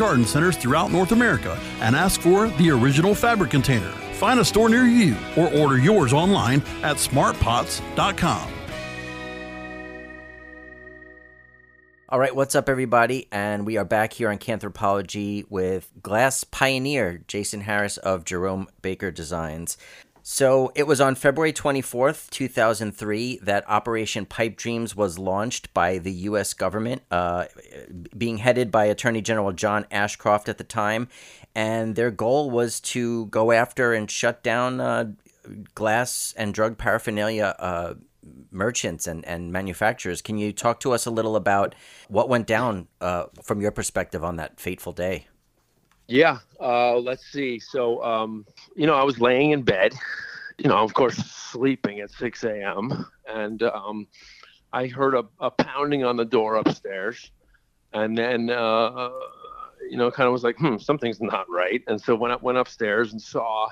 garden centers throughout North America and ask for the original fabric container. Find a store near you or order yours online at smartpots.com. All right, what's up, everybody? And we are back here on Canthropology with glass pioneer Jason Harris of Jerome Baker Designs. So it was on February 24th, 2003, that Operation Pipe Dreams was launched by the U.S. government, uh, being headed by Attorney General John Ashcroft at the time. And their goal was to go after and shut down uh, glass and drug paraphernalia uh, merchants and, and manufacturers. Can you talk to us a little about what went down uh, from your perspective on that fateful day? Yeah, uh, let's see. So, um, you know, I was laying in bed, you know, of course, sleeping at 6 a.m. And um, I heard a, a, pounding on the door upstairs. And then, uh, you know, kind of was like, hmm, something's not right. And so when I went upstairs and saw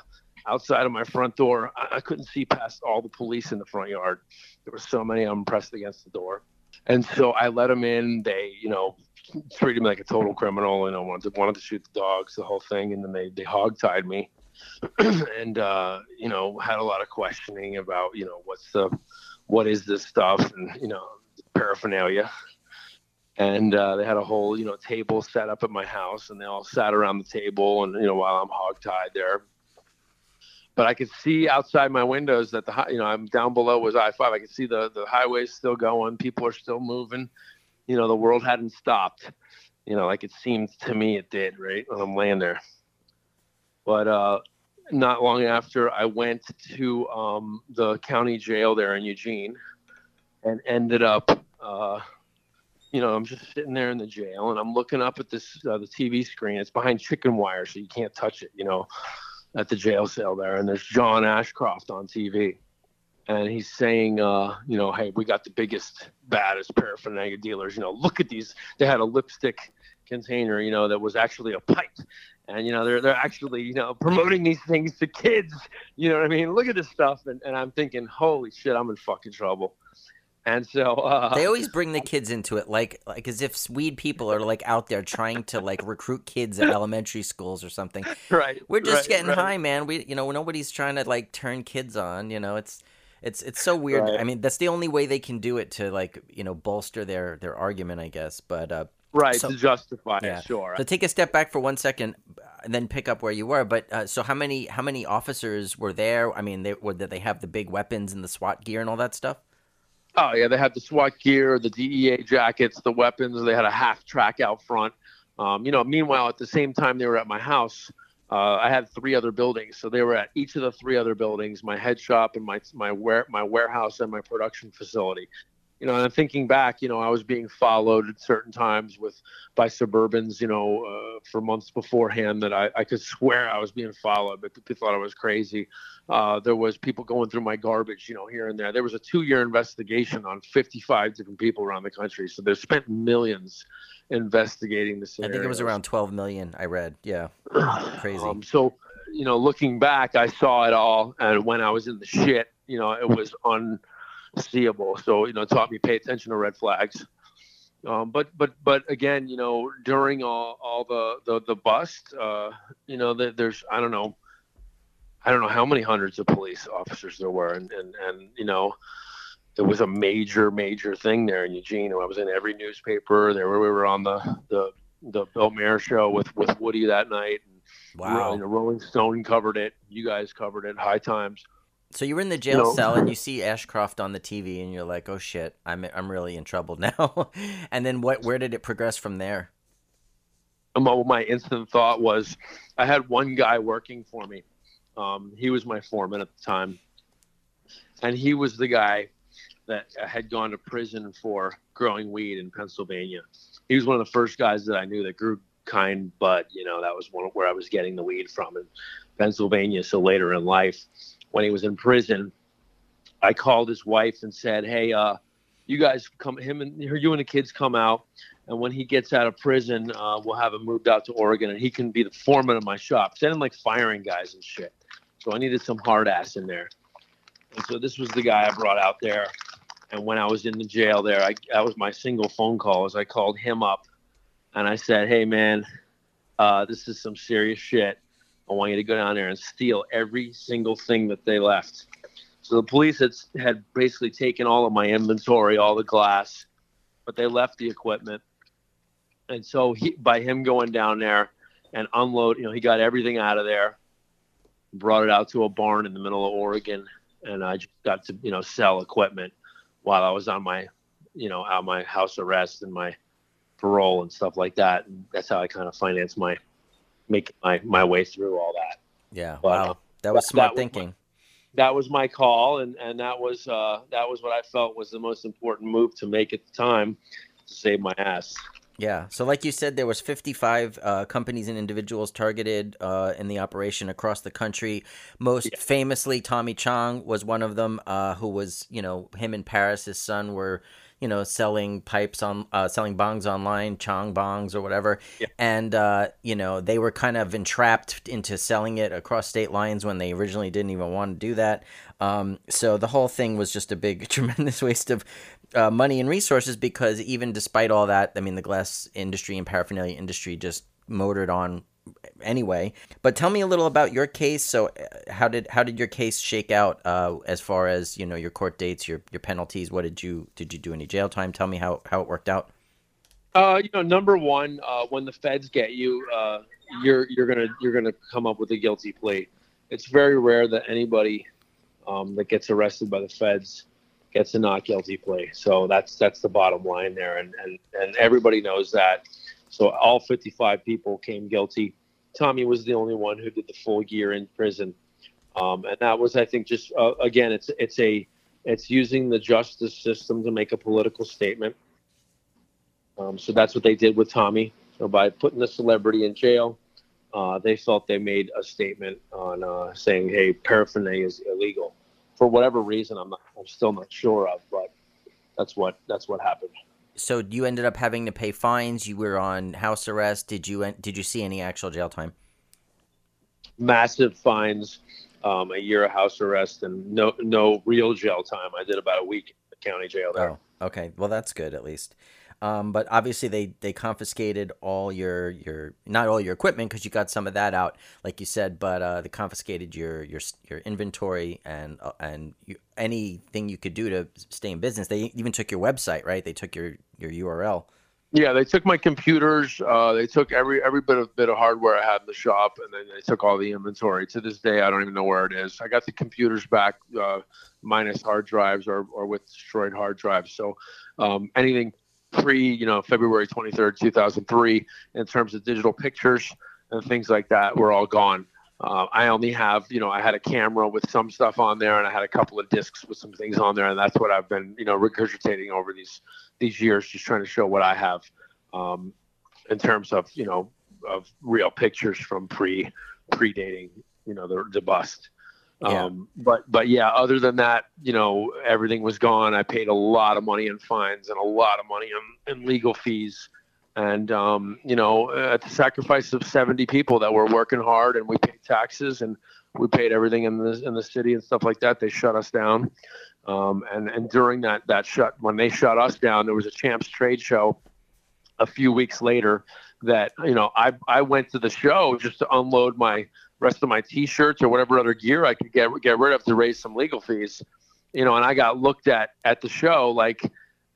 outside of my front door, I, I couldn't see past all the police in the front yard. There were so many of them pressed against the door. And so I let them in. They, you know, treated me like a total criminal. You know, wanted to, wanted to shoot the dogs, the whole thing, and then they they hog tied me, and uh, you know had a lot of questioning about you know what's the what is this stuff and you know paraphernalia. And uh, they had a whole, you know, table set up at my house, and they all sat around the table, and you know, while I'm hog tied there, but I could see outside my windows that the you know I'm down below was I five. I could see the the highways still going, people are still moving you know, the world hadn't stopped, you know, like it seemed to me it did, right? When I'm laying there. But uh, not long after, I went to um, the county jail there in Eugene and ended up, uh, you know, I'm just sitting there in the jail and I'm looking up at this, uh, the TV screen. It's behind chicken wire, so you can't touch it, you know, at the jail cell there. And there's John Ashcroft on TV and he's saying, uh, you know, hey, we got the biggest, baddest paraphernalia dealers. You know, look at these. They had a lipstick container, you know, that was actually a pipe, and you know, they're they're actually, you know, promoting these things to kids. You know what I mean? Look at this stuff, and, and I'm thinking, holy shit, I'm in fucking trouble. And so uh, they always bring the kids into it, like like as if weed people are like out there trying to like recruit kids at elementary schools or something. Right. We're just right, getting right. high, man. We you know nobody's trying to like turn kids on. You know, it's it's it's so weird. Right. I mean, that's the only way they can do it to like you know bolster their their argument, I guess. But uh, right so- to justify yeah. it, sure. So take a step back for one second, and then pick up where you were. But uh, so how many how many officers were there? I mean, they, were, did they have the big weapons and the SWAT gear and all that stuff? Oh yeah, they had the SWAT gear, the DEA jackets, the weapons. They had a half track out front. Um, you know, meanwhile, at the same time they were at my house, uh, I had three other buildings. So they were at each of the three other buildings: my head shop and my my ware, my warehouse and my production facility. You know, and I'm thinking back. You know, I was being followed at certain times with by Suburbans. You know, uh, for months beforehand that I, I could swear I was being followed, but people thought I was crazy. Uh, there was people going through my garbage, you know, here and there. There was a two-year investigation on 55 different people around the country. So they spent millions investigating the this. I think it was around twelve million. I read. Yeah, crazy. Um, so, you know, looking back, I saw it all, and when I was in the shit, you know, it was unseeable. So, you know, it taught me pay attention to red flags. Um, but but but again, you know, during all, all the the the bust, uh, you know, the, there's I don't know, I don't know how many hundreds of police officers there were, and and and you know, it was a major major thing there in Eugene. I was in every newspaper. There we were on the the the Bill Maher show with with Woody that night. Wow. Know, Rolling Stone covered it. You guys covered it. High Times. So you were in the jail No. cell and you see Ashcroft on the TV and you're like, "Oh shit, I'm I'm really in trouble now." and then what? Where did it progress from there? And my instant thought was, I had one guy working for me. Um, he was my foreman at the time, and he was the guy that had gone to prison for growing weed in Pennsylvania. He was one of the first guys that I knew that grew kind but You know, that was one where I was getting the weed from in Pennsylvania. So later in life, when he was in prison, I called his wife and said, "Hey, uh, you guys come, him and you and the kids come out, and when he gets out of prison, uh, we'll have him moved out to Oregon, and he can be the foreman of my shop." I didn't like firing guys and shit, so I needed some hard ass in there. And so this was the guy I brought out there. And when I was in the jail there, I that was my single phone call. As I called him up, and I said, "Hey man, uh, this is some serious shit. I want you to go down there and steal every single thing that they left." So the police had had basically taken all of my inventory, all the glass, but they left the equipment. And so he, by him going down there and unload, you know, he got everything out of there, brought it out to a barn in the middle of Oregon, and I just got to you know sell equipment while I was on my you know out my house arrest and my parole and stuff like that. And that's how I kind of financed my make my my way through all that. Yeah. But, wow. uh, That was that- smart that was thinking. That was my call, and and that was uh, that was what I felt was the most important move to make at the time to save my ass. Yeah. So, like you said, there was 55 uh, companies and individuals targeted uh, in the operation across the country. Most famously, Tommy Chong was one of them, uh, who was, you know, him and Paris, his son, were, you know, selling pipes on, uh, selling bongs online, Chong bongs or whatever. And, uh, you know, they were kind of entrapped into selling it across state lines when they originally didn't even want to do that. Um, so the whole thing was just a big, tremendous waste of uh, money and resources because even despite all that, I mean, the glass industry and paraphernalia industry just motored on anyway. But tell me a little about your case. So, uh, how did how did your case shake out uh, as far as you know your court dates, your your penalties? What did you did you do any jail time? Tell me how how it worked out. Uh, you know, number one, uh, when the feds get you, uh, you're you're gonna you're gonna come up with a guilty plea. It's very rare that anybody um, that gets arrested by the feds gets a not guilty plea. So that's that's the bottom line there, and and and everybody knows that. So all 55 people came guilty. Tommy was the only one who did the full year in prison, um, and that was, I think, just uh, again, it's it's a it's using the justice system to make a political statement. Um, so that's what they did with Tommy. So by putting the celebrity in jail, uh, they felt they made a statement on uh, saying, "Hey, paraphernalia is illegal." For whatever reason, I'm not, I'm still not sure of, but that's what that's what happened. So you ended up having to pay fines. You were on house arrest. Did you did you see any actual jail time? Massive fines, um, a year of house arrest, and no no real jail time. I did about a week in the county jail there. Oh, okay. Well, that's good at least. Um, but obviously they they confiscated all your your not all your equipment because you got some of that out, like you said. But uh, they confiscated your your your inventory and uh, and you, anything you could do to stay in business. They even took your website, right? They took your your URL. Yeah, they took my computers. Uh, they took every every bit of bit of hardware I had in the shop, and then they took all the inventory. To this day, I don't even know where it is. I got the computers back, uh, minus hard drives or or with destroyed hard drives. So um, anything pre, you know, February twenty third, two thousand three, in terms of digital pictures and things like that, were all gone. Uh, I only have, you know, I had a camera with some stuff on there, and I had a couple of discs with some things on there, and that's what I've been, you know, regurgitating over these these years, just trying to show what I have um, in terms of, you know, of real pictures from pre predating, you know, the the bust. Yeah. Um, but but yeah, other than that, you know, everything was gone. I paid a lot of money in fines and a lot of money in, in legal fees and um, you know at the sacrifice of 70 people that were working hard and we paid taxes and we paid everything in the in the city and stuff like that they shut us down um, and and during that that shut when they shut us down there was a champs trade show a few weeks later that you know I I went to the show just to unload my rest of my t-shirts or whatever other gear I could get get rid of to raise some legal fees you know and I got looked at at the show like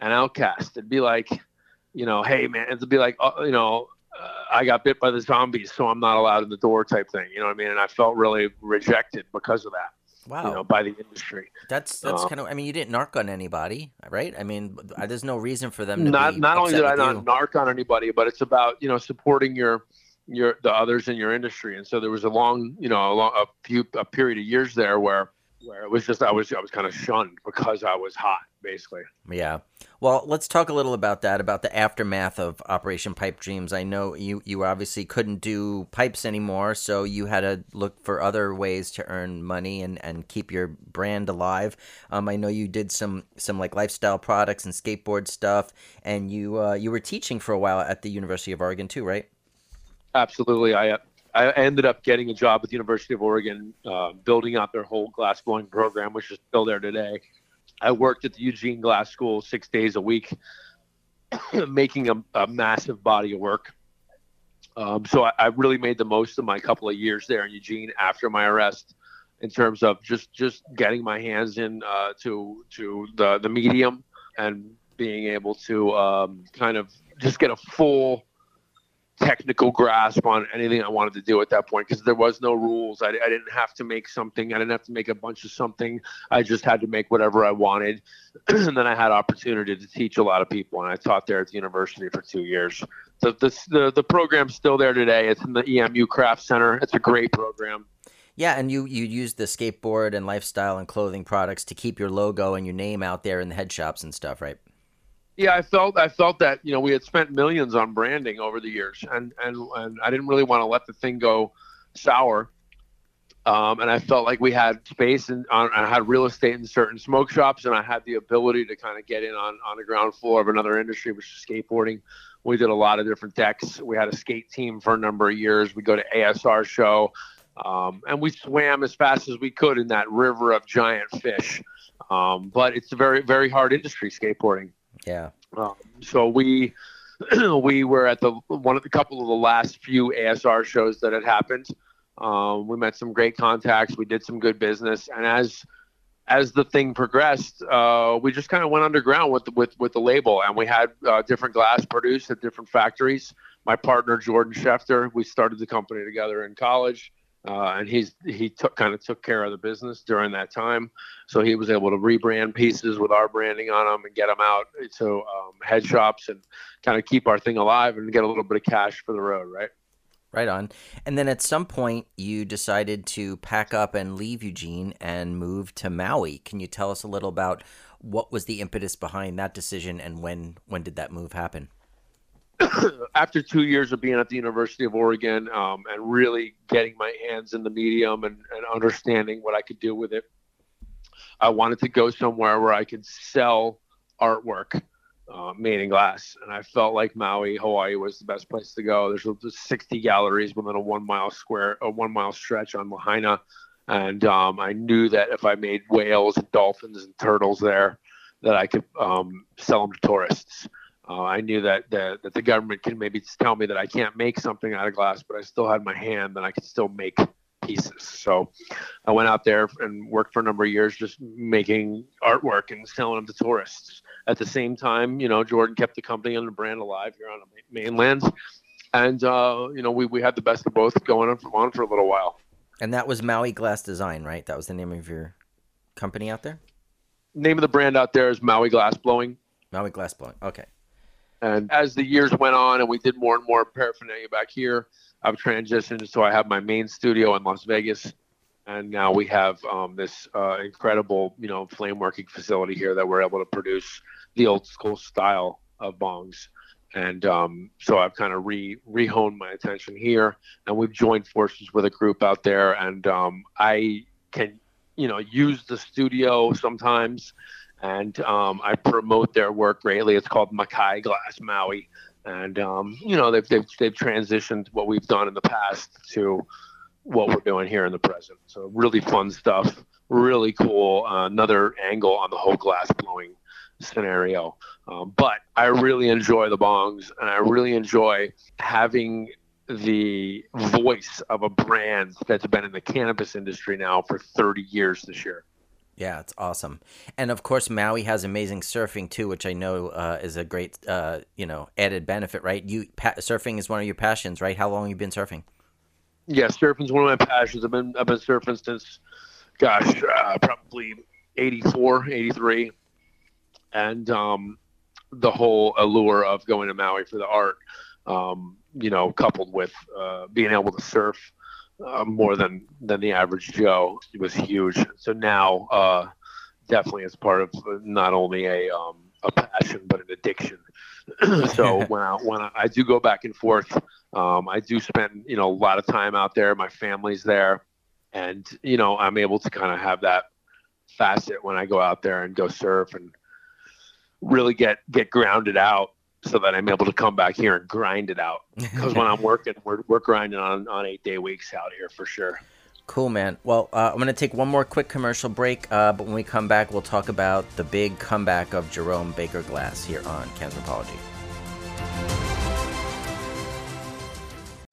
an outcast it'd be like you know, hey man, it'd be like, uh, you know, uh, I got bit by the zombies, so I'm not allowed in the door type thing. You know what I mean? And I felt really rejected because of that. Wow. You know, by the industry. That's that's Uh, kind of. I mean, you didn't narc on anybody, right? I mean, there's no reason for them to Not not only did I with not you. narc on anybody, but it's about you know supporting your your the others in your industry. And so there was a long, you know, a, long, a few a period of years there where where it was just I was I was kind of shunned because I was hot, basically. Yeah. Well, let's talk a little about that, about the aftermath of Operation Pipe Dreams. I know you you obviously couldn't do pipes anymore, so you had to look for other ways to earn money and, and keep your brand alive. Um, I know you did some some like lifestyle products and skateboard stuff, and you uh, you were teaching for a while at the University of Oregon too, right? Absolutely. I I ended up getting a job the University of Oregon, uh, building out their whole glass blowing program, which is still there today. I worked at the Eugene Glass School six days a week, making a, a, massive body of work. Um, so I, I, really made the most of my couple of years there in Eugene after my arrest, in terms of just just getting my hands in uh, to to the the medium and being able to um, kind of just get a full technical grasp on anything I wanted to do at that point because there was no rules. I, I, didn't have to make something. I didn't have to make a bunch of something. I just had to make whatever I wanted. and then I had opportunity to teach a lot of people, and I taught there at the university for two years. The, the, the, the program's still there today. It's in the EMU Craft Center. It's a great program. Yeah, and you you use the skateboard and lifestyle and clothing products to keep your logo and your name out there in the head shops and stuff, right? Yeah, I felt I felt that you know we had spent millions on branding over the years, and and and I didn't really want to let the thing go sour. Um, and I felt like we had space and I had real estate in certain smoke shops, and I had the ability to kind of get in on on the ground floor of another industry, which is skateboarding. We did a lot of different decks. We had a skate team for a number of years. We go to ASR show, um, and we swam as fast as we could in that river of giant fish. Um, but it's a very very hard industry, skateboarding. Yeah. Um, so we we were at the one of the couple of the last few ASR shows that had happened. Um, we met some great contacts. We did some good business, and as as the thing progressed, uh, we just kind of went underground with with with the label, and we had uh, different glass produced at different factories. My partner Jordan Schefter, we started the company together in college. Uh, and he's he took kind of took care of the business during that time, so he was able to rebrand pieces with our branding on them and get them out to um, head shops and kind of keep our thing alive and get a little bit of cash for the road, right? Right on. And then at some point, you decided to pack up and leave Eugene and move to Maui. Can you tell us a little about what was the impetus behind that decision and when when did that move happen? after two years of being at the University of Oregon um, and really getting my hands in the medium and, and understanding what I could do with it, I wanted to go somewhere where I could sell artwork uh, made in glass. And I felt like Maui, Hawaii was the best place to go. There's, there's 60 galleries within a one mile square, a one mile stretch on Lahaina. And um, I knew that if I made whales and dolphins and turtles there, that I could um, sell them to tourists. Uh, I knew that, that that the government can maybe tell me that I can't make something out of glass, but I still had my hand and I could still make pieces. So I went out there and worked for a number of years just making artwork and selling them to tourists. At the same time, you know, Jordan kept the company and the brand alive here on the mainland. And, uh, you know, we, we had the best of both going on for, on for a little while. And that was Maui Glass Design, right? That was the name of your company out there? Name of the brand out there is Maui Glass Blowing. Maui Glass Blowing. Okay. And as the years went on and we did more and more paraphernalia back here, I've transitioned. So I have my main studio in Las Vegas. And now we have um, this uh, incredible, you know, flame working facility here that we're able to produce the old school style of bongs. And um, so I've kind of re rehoned my attention here, and we've joined forces with a group out there. And um, I can, you know, use the studio sometimes and um, I promote their work greatly. It's called Makai Glass Maui, and um, you know they've, they've they've transitioned what we've done in the past to what we're doing here in the present. So really fun stuff, really cool. Uh, another angle on the whole glass blowing scenario. Um, but I really enjoy the bongs, and I really enjoy having the voice of a brand that's been in the cannabis industry now for 30 years this year. Yeah, it's awesome. And of course, Maui has amazing surfing too, which I know uh, is a great, uh, you know, added benefit, right? You pa- surfing is one of your passions, right? How long have you been surfing? Yeah, surfing is one of my passions. I've been I've been surfing since, gosh, uh, probably 84, 83. and um, the whole allure of going to Maui for the art, um, you know, coupled with uh, being able to surf uh, more than than the average Joe. It was huge. So now, uh, definitely, it's part of not only a um, a passion but an addiction. so when I when I, I, do go back and forth, um, I do spend you know a lot of time out there. My family's there, and you know I'm able to kind of have that facet when I go out there and go surf and really get get grounded out so that I'm able to come back here and grind it out. Because when I'm working, we're, we're grinding on, on eight day weeks out here for sure. Cool, man. Well, uh, I'm going to take one more quick commercial break, uh, but when we come back, we'll talk about the big comeback of Jerome Baker Glass here on Canthropology.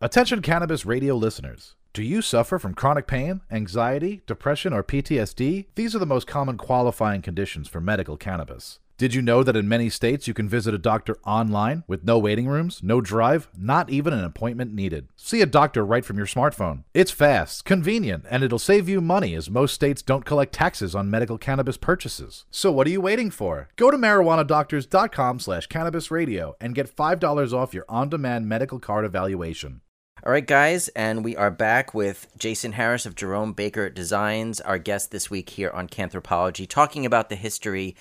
Attention cannabis radio listeners. Do you suffer from chronic pain, anxiety, depression, or PTSD? These are the most common qualifying conditions for medical cannabis. Did you know that in many states you can visit a doctor online with no waiting rooms, no drive, not even an appointment needed? See a doctor right from your smartphone. It's fast, convenient, and it'll save you money as most states don't collect taxes on medical cannabis purchases. So what are you waiting for? Go to marijuanadoctors.com slash cannabisradio and get $5 off your on-demand medical card evaluation. All right, guys, and we are back with Jason Harris of Jerome Baker Designs, our guest this week here on Canthropology, talking about the history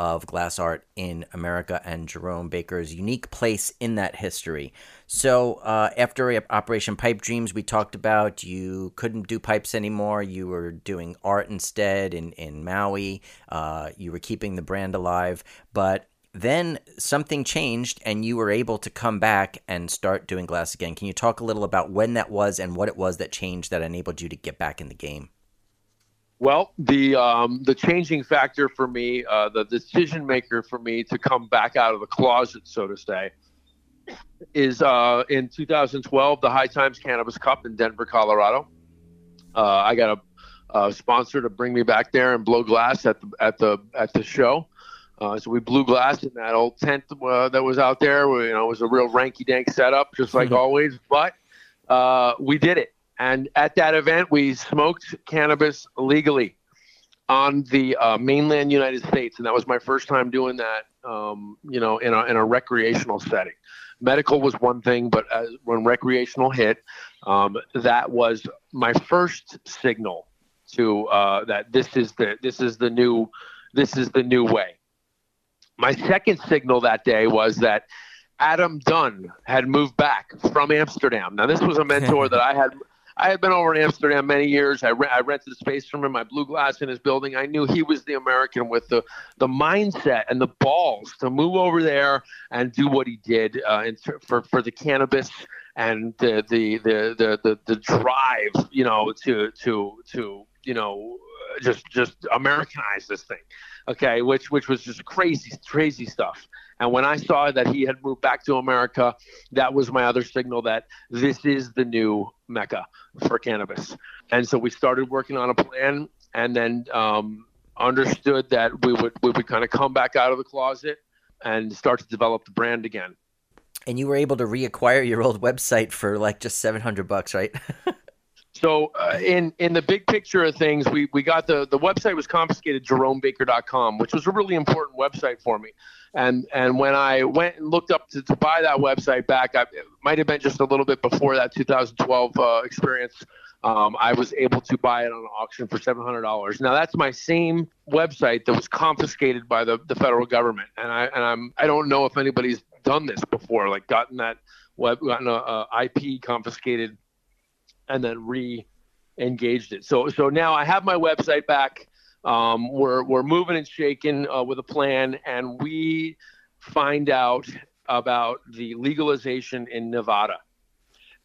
of glass art in America and Jerome Baker's unique place in that history. So, uh, after Operation Pipe Dreams, we talked about you couldn't do pipes anymore. You were doing art instead in, in Maui. Uh, you were keeping the brand alive. But then something changed and you were able to come back and start doing glass again. Can you talk a little about when that was and what it was that changed that enabled you to get back in the game? Well, the um, the changing factor for me, uh, the decision maker for me to come back out of the closet, so to say, is uh, in 2012 the High Times Cannabis Cup in Denver, Colorado. Uh, I got a, a, sponsor to bring me back there and blow glass at the at the at the show. Uh, so we blew glass in that old tent uh, that was out there. you know, it was a real ranky-dank setup, just like mm-hmm. always. But uh, we did it and at that event, we smoked cannabis legally on the uh, mainland United States, and that was my first time doing that. Um, you know, in a in a recreational setting. Medical was one thing, but as, when recreational hit, um, that was my first signal to uh, that this is the this is the new this is the new way. My second signal that day was that Adam Dunn had moved back from Amsterdam. Now, this was a mentor that I had I had been over in Amsterdam many years. I, re- I rented a space from him. I blew glass in his building. I knew he was the American with the, the mindset and the balls to move over there and do what he did uh, in, for, for the cannabis and the, the, the, the, the, the drive, you know, to, to, to, you know, just, just Americanize this thing. Okay. Which, which was just crazy, crazy stuff. And when I saw that he had moved back to America, that was my other signal that this is the new mecca for cannabis. And so we started working on a plan, and then um, understood that we would we would kind of come back out of the closet and start to develop the brand again. And you were able to reacquire your old website for like just seven hundred bucks, right? So uh, in in the big picture of things, we we got the the website was confiscated jeromebaker.com, which was a really important website for me. And and when I went and looked up to, to buy that website back, I, it might have been just a little bit before that 2012 uh, experience. Um, I was able to buy it on auction for seven hundred dollars. Now that's my same website that was confiscated by the, the federal government, and I and I'm I don't know if anybody's done this before, like gotten that web gotten a, IP confiscated and then re-engaged it. So so now I have my website back. Um, we're we're moving and shaking uh, with a plan, and we find out about the legalization in Nevada.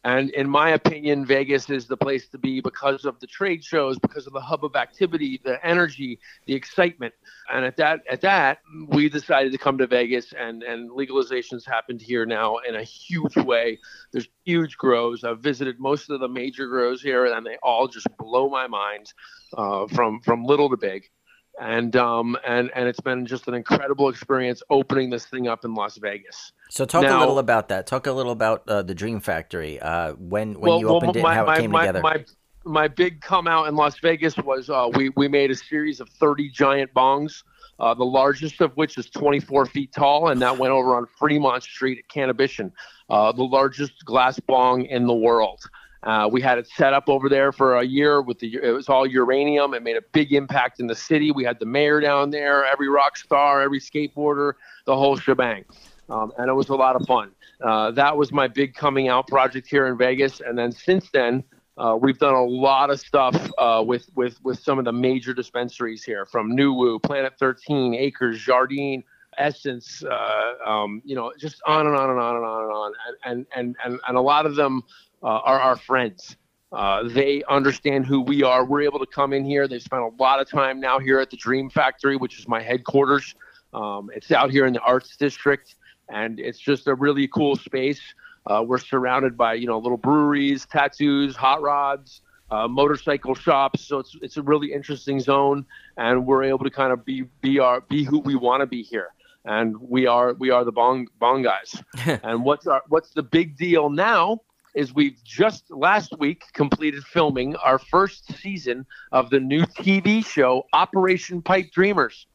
And in my opinion, Vegas is the place to be because of the trade shows, because of the hub of activity, the energy, the excitement. And at that, at that, we decided to come to Vegas, and and legalizations happened here now in a huge way. There's huge grows. I've visited most of the major grows here, and they all just blow my mind, uh, from from little to big and um and and it's been just an incredible experience opening this thing up in Las Vegas. So talk now, a little about that. Talk a little about uh, the Dream Factory. Uh, when when well, you opened well, it, my, and how it came my, together. My, my big come out in Las Vegas was uh, we we made a series of 30 giant bongs. Uh, the largest of which is 24 feet tall, and that went over on Fremont Street at Cannabition, uh, the largest glass bong in the world Uh, we had it set up over there for a year with the it was all uranium. It made a big impact in the city. We had the mayor down there, every rock star, every skateboarder, the whole shebang, um, and it was a lot of fun. Uh, that was my big coming out project here in Vegas, and then since then. Uh, we've done a lot of stuff uh, with, with, with some of the major dispensaries here from Nuwu, Planet 13, Acres, Jardine, Essence, uh, um, you know, just on and on and on and on and on. And, and, and, and a lot of them uh, are our friends. Uh, they understand who we are. We're able to come in here. They've spent a lot of time now here at the Dream Factory, which is my headquarters. Um, it's out here in the Arts District, and it's just a really cool space. Uh, we're surrounded by you know little breweries, tattoos, hot rods, uh, motorcycle shops. So it's it's a really interesting zone, and we're able to kind of be be our be who we want to be here and we are we are the bong bong guys. and what's our what's the big deal now is we've just last week completed filming our first season of the new TV show Operation Pipe Dreamers.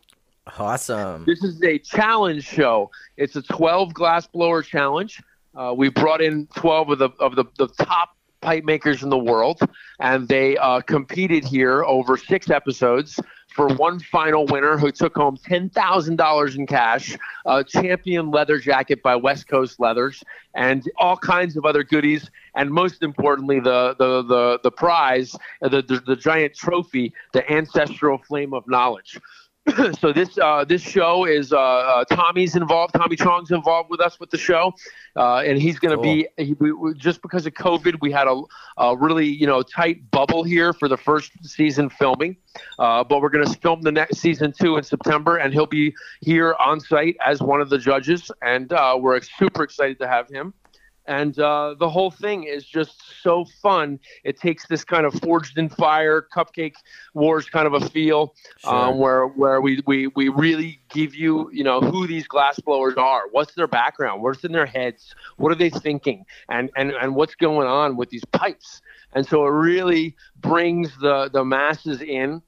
Awesome. This is a challenge show. It's a 12 glass blower challenge. Uh, we brought in 12 of the of the, the top pipe makers in the world, and they uh, competed here over six episodes for one final winner who took home $10,000 in cash, a champion leather jacket by West Coast Leathers, and all kinds of other goodies. And most importantly, the, the, the, the prize, the, the, the giant trophy, the Ancestral Flame of Knowledge. so this uh, this show is uh, uh, Tommy's involved. Tommy Chong's involved with us with the show, uh, and he's going to cool. be he, we, just because of COVID. We had a, a, really you know tight bubble here for the first season filming, uh, but we're going to film the next season two in September, and he'll be here on site as one of the judges, and uh, we're super excited to have him and uh, the whole thing is just so fun. It takes this kind of forged in fire, cupcake wars kind of a feel, sure. um, where where we, we we really give you you know who these glass blowers are, what's their background, what's in their heads, what are they thinking, and and and what's going on with these pipes. And so it really brings the the masses in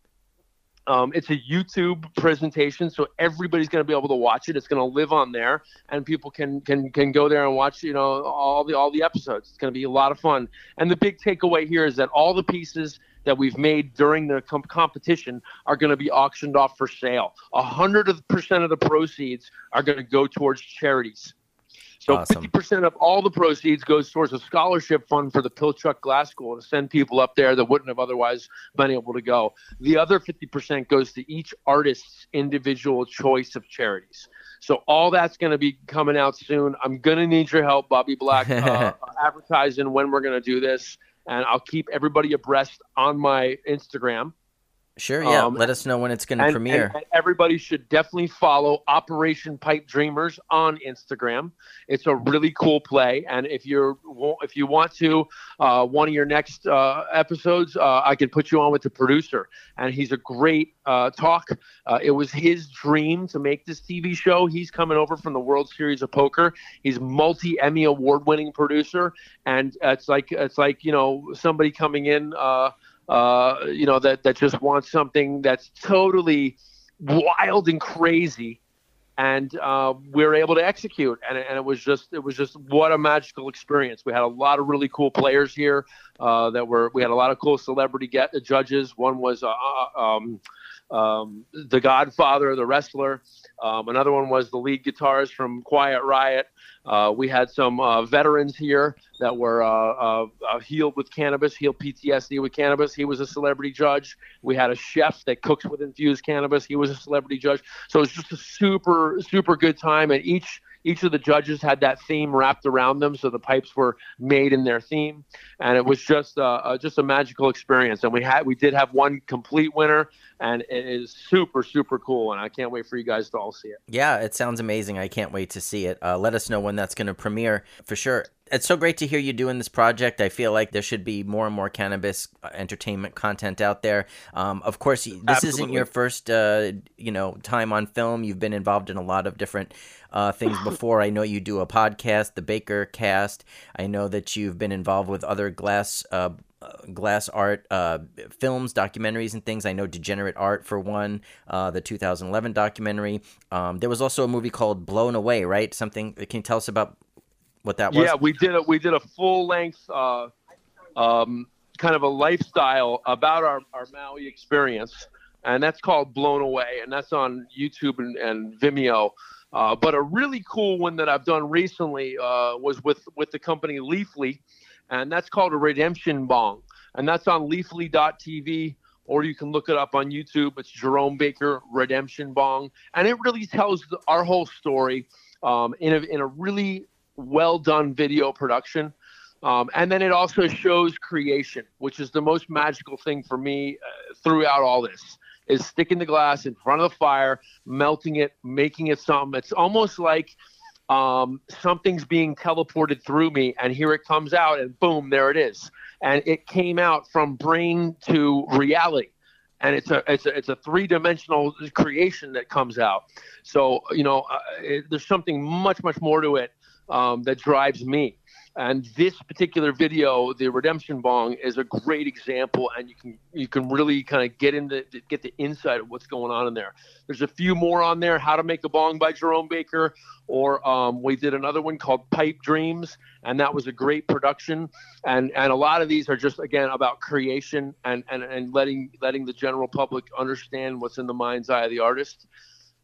um, it's a YouTube presentation, so everybody's going to be able to watch it. It's going to live on there, and people can can can go there and watch, you know, all the all the episodes. It's going to be a lot of fun. And the big takeaway here is that all the pieces that we've made during the com- competition are going to be auctioned off for sale. A hundred percent of the proceeds are going to go towards charities. So awesome. 50% of all the proceeds goes towards a scholarship fund for the Pilchuck Glass School to send people up there that wouldn't have otherwise been able to go. The other 50% goes to each artist's individual choice of charities. So all that's going to be coming out soon. I'm going to need your help, Bobby Black, uh, advertising when we're going to do this. And I'll keep everybody abreast on my Instagram. Sure, yeah. Um, Let us know when it's going to premiere. And, and everybody should definitely follow Operation Pipe Dreamers on Instagram. It's a really cool play, and if you're if you want to, uh, one of your next uh, episodes, uh, I can put you on with the producer, and he's a great uh, talk. Uh, it was his dream to make this TV show. He's coming over from the World Series of Poker. He's multi Emmy award winning producer, and it's like it's like you know somebody coming in. Uh, you know, that, that just wants something that's totally wild and crazy. And uh, we were able to execute, and, and it was just it was just what a magical experience. We had a lot of really cool players here uh, that were we had a lot of cool celebrity get the judges. One was uh, uh um, um, the Godfather, the wrestler. Um, another one was the lead guitarist from Quiet Riot. Uh, we had some uh, veterans here that were uh, uh, uh, healed with cannabis, healed PTSD with cannabis. He was a celebrity judge. We had a chef that cooks with infused cannabis. He was a celebrity judge. So it was just a super, super good time. And each each of the judges had that theme wrapped around them, so the pipes were made in their theme, and it was just uh, uh, just a magical experience. And we had we did have one complete winner, and it is super super cool, and I can't wait for you guys to all see it. Yeah, it sounds amazing. I can't wait to see it. Uh, let us know when that's going to premiere for sure it's so great to hear you doing this project. I feel like there should be more and more cannabis uh, entertainment content out there. Um, of course, this Absolutely. isn't your first, uh, you know, time on film. You've been involved in a lot of different uh, things before. I know you do a podcast, the Baker Cast. I know that you've been involved with other glass. Uh, glass art uh, films, documentaries, and things. I know Degenerate Art for one, uh, the 2011 documentary. Um, there was also a movie called Blown Away, right? Something. Can you tell us about what that was? Yeah, we did a we did a full length uh, um, kind of a lifestyle about our, our Maui experience, and that's called Blown Away, and that's on YouTube and, and Vimeo. Uh, but a really cool one that I've done recently uh, was with with the company Leafly, and that's called a redemption bong, and that's on Leafly.tv, or you can look it up on YouTube. It's Jerome Baker Redemption Bong, and it really tells our whole story um, in a in a really well done video production. Um, and then it also shows creation, which is the most magical thing for me uh, throughout all this is sticking the glass in front of the fire, melting it, making it something. It's almost like um, something's being teleported through me, and here it comes out, and boom, there it is. And it came out from brain to reality. And it's a it's a it's a three dimensional creation that comes out. So you know, uh, it, there's something much much more to it um, that drives me. And this particular video, the Redemption Bong, is a great example, and you can you can really kind of get into get the insight of what's going on in there. There's a few more on there: How to Make a Bong by Jerome Baker, or um, we did another one called Pipe Dreams, and that was a great production. And and a lot of these are just again about creation and and, and letting letting the general public understand what's in the mind's eye of the artist.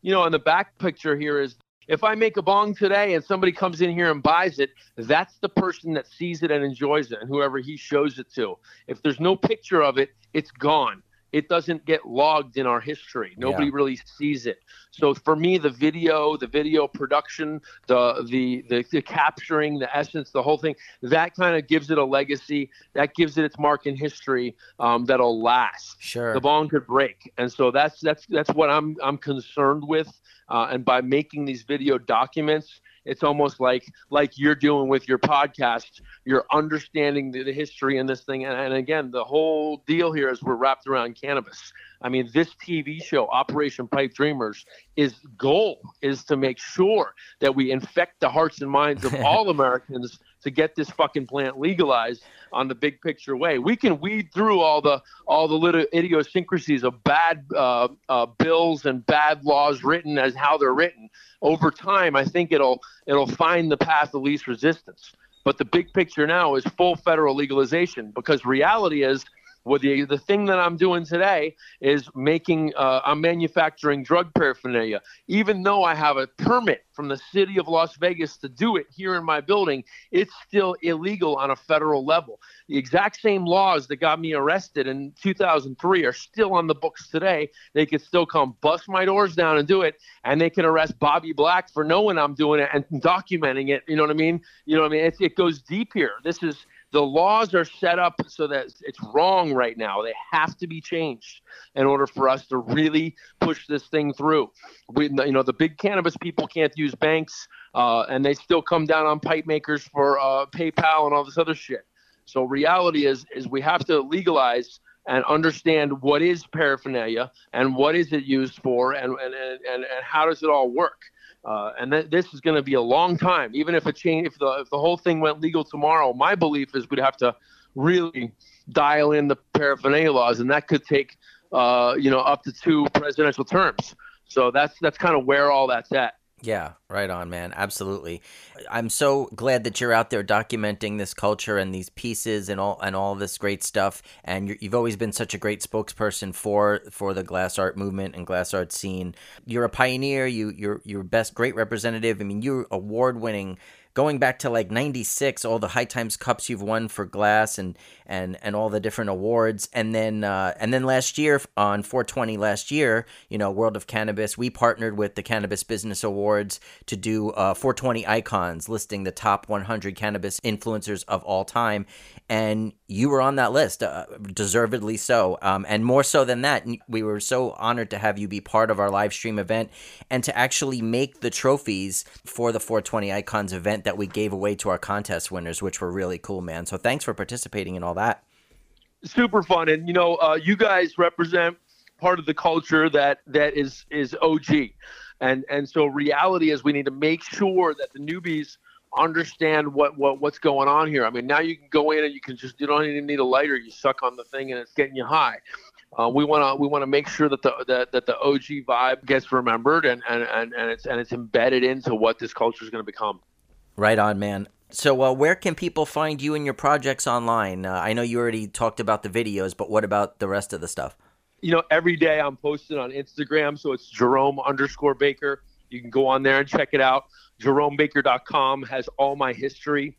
You know, and the back picture here is if I make a bong today and somebody comes in here and buys it, that's the person that sees it and enjoys it, and whoever he shows it to. If there's no picture of it, it's gone. It doesn't get logged in our history. Nobody Yeah. really sees it. So for me, the video, the video production, the, the the the capturing, the essence, the whole thing, that kind of gives it a legacy. That gives it its mark in history um, that'll last Sure. the bong could break and so that's that's that's what i'm i'm concerned with uh, and by making these video documents it's almost like like you're doing with your podcast you're understanding the, the history in this thing and, and again the whole deal here is we're wrapped around cannabis. I mean this tv show operation pipe dreamers is goal is to make sure that we infect the hearts and minds of all americans to get this fucking plant legalized on the big picture way. We can weed through all the all the little idiosyncrasies of bad uh, uh, bills and bad laws written as how they're written. Over time, I think it'll it'll find the path of least resistance. But the big picture now is full federal legalization because reality is well, the, the thing that I'm doing today is making, uh, I'm manufacturing drug paraphernalia. Even though I have a permit from the city of Las Vegas to do it here in my building, it's still illegal on a federal level. The exact same laws that got me arrested in 2003 are still on the books today. They could still come bust my doors down and do it, and they can arrest Bobby Black for knowing I'm doing it and documenting it. You know what I mean? You know what I mean? It, it goes deep here. This is the laws are set up so that it's wrong right now. They have to be changed in order for us to really push this thing through. We, you know, the big cannabis people can't use banks, uh, and they still come down on pipe makers for uh, PayPal and all this other shit. So reality is, is we have to legalize and understand what is paraphernalia and what is it used for and, and, and, and how does it all work. Uh, and th- this is going to be a long time. Even if it change, if the if the whole thing went legal tomorrow, my belief is we'd have to really dial in the paraphernalia laws, and that could take uh, you know up to two presidential terms. So that's that's kind of where all that's at. Yeah, right on, man. Absolutely. I'm so glad that you're out there documenting this culture and these pieces and all and all this great stuff. And you're, you've always been such a great spokesperson for for the glass art movement and glass art scene. You're a pioneer. You you're you're best great representative. I mean, you're award winning. Going back to like '96, all the High Times Cups you've won for glass and and and all the different awards, and then uh, and then last year on 420 last year, you know, World of Cannabis, we partnered with the Cannabis Business Awards to do uh, 420 icons listing the top 100 cannabis influencers of all time, and you were on that list, uh, deservedly so, um, and more so than that, we were so honored to have you be part of our live stream event and to actually make the trophies for the 420 icons event that we gave away to our contest winners, which were really cool, man. So thanks for participating in all that. super fun and you know uh, you guys represent part of the culture that that is is og and and so reality is we need to make sure that the newbies understand what, what what's going on here i mean now you can go in and you can just you don't even need a lighter you suck on the thing and it's getting you high uh, we want to we want to make sure that the that, that the og vibe gets remembered and, and and and it's and it's embedded into what this culture is going to become Right on, man. So, uh, where can people find you and your projects online? Uh, I know you already talked about the videos, but what about the rest of the stuff? You know, every day I'm posting on Instagram, so it's Jerome underscore Baker. You can go on there and check it out. JeromeBaker.com has all my history,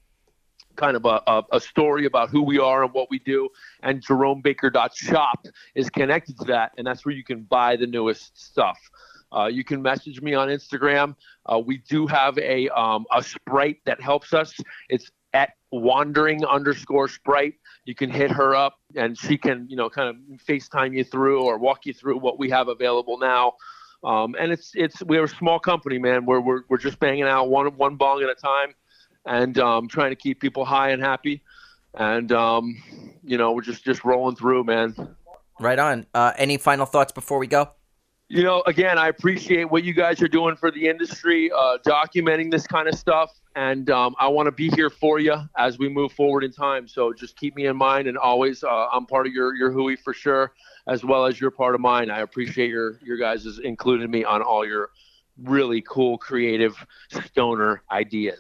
kind of a, a, a story about who we are and what we do. And JeromeBaker.shop is connected to that, and that's where you can buy the newest stuff. Uh, you can message me on Instagram. Uh, we do have a um, a sprite that helps us. It's at wandering underscore sprite. You can hit her up and she can, you know, kind of FaceTime you through or walk you through what we have available now. Um, and it's it's we're a small company, man. We're we're we're just banging out one one bong at a time, and um, trying to keep people high and happy. And um, you know, we're just just rolling through, man. Right on. Uh, any final thoughts before we go? You know, again, I appreciate what you guys are doing for the industry, uh, documenting this kind of stuff, and um, I want to be here for you as we move forward in time. So just keep me in mind, and always, uh, I'm part of your your Hui for sure, as well as you're part of mine. I appreciate your your guys' including me on all your really cool, creative stoner ideas.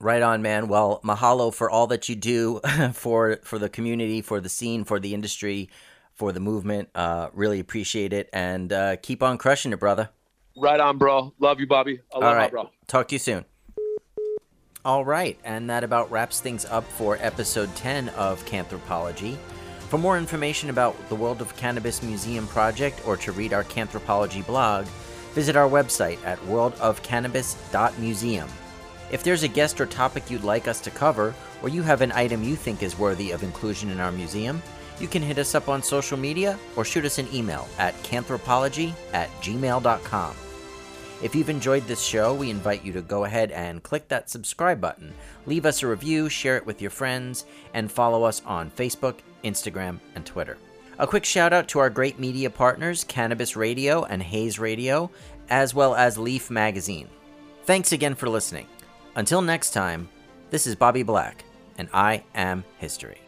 Right on, man. Well, mahalo for all that you do for for the community, for the scene, for the industry for the movement. Uh, really appreciate it, and uh, keep on crushing it, brother. Right on, bro. Love you, Bobby. I love All right, bro. Talk to you soon. All right, and that about wraps things up for episode 10 of Canthropology. For more information about the World of Cannabis Museum project or to read our Canthropology blog, visit our website at worldofcannabis.museum. If there's a guest or topic you'd like us to cover, or you have an item you think is worthy of inclusion in our museum, you can hit us up on social media or shoot us an email at canthropology at gmail.com. If you've enjoyed this show, we invite you to go ahead and click that subscribe button, leave us a review, share it with your friends, and follow us on Facebook, Instagram, and Twitter. A quick shout out to our great media partners, Cannabis Radio and Hayes Radio, as well as Leaf Magazine. Thanks again for listening. Until next time, this is Bobby Black, and I am history.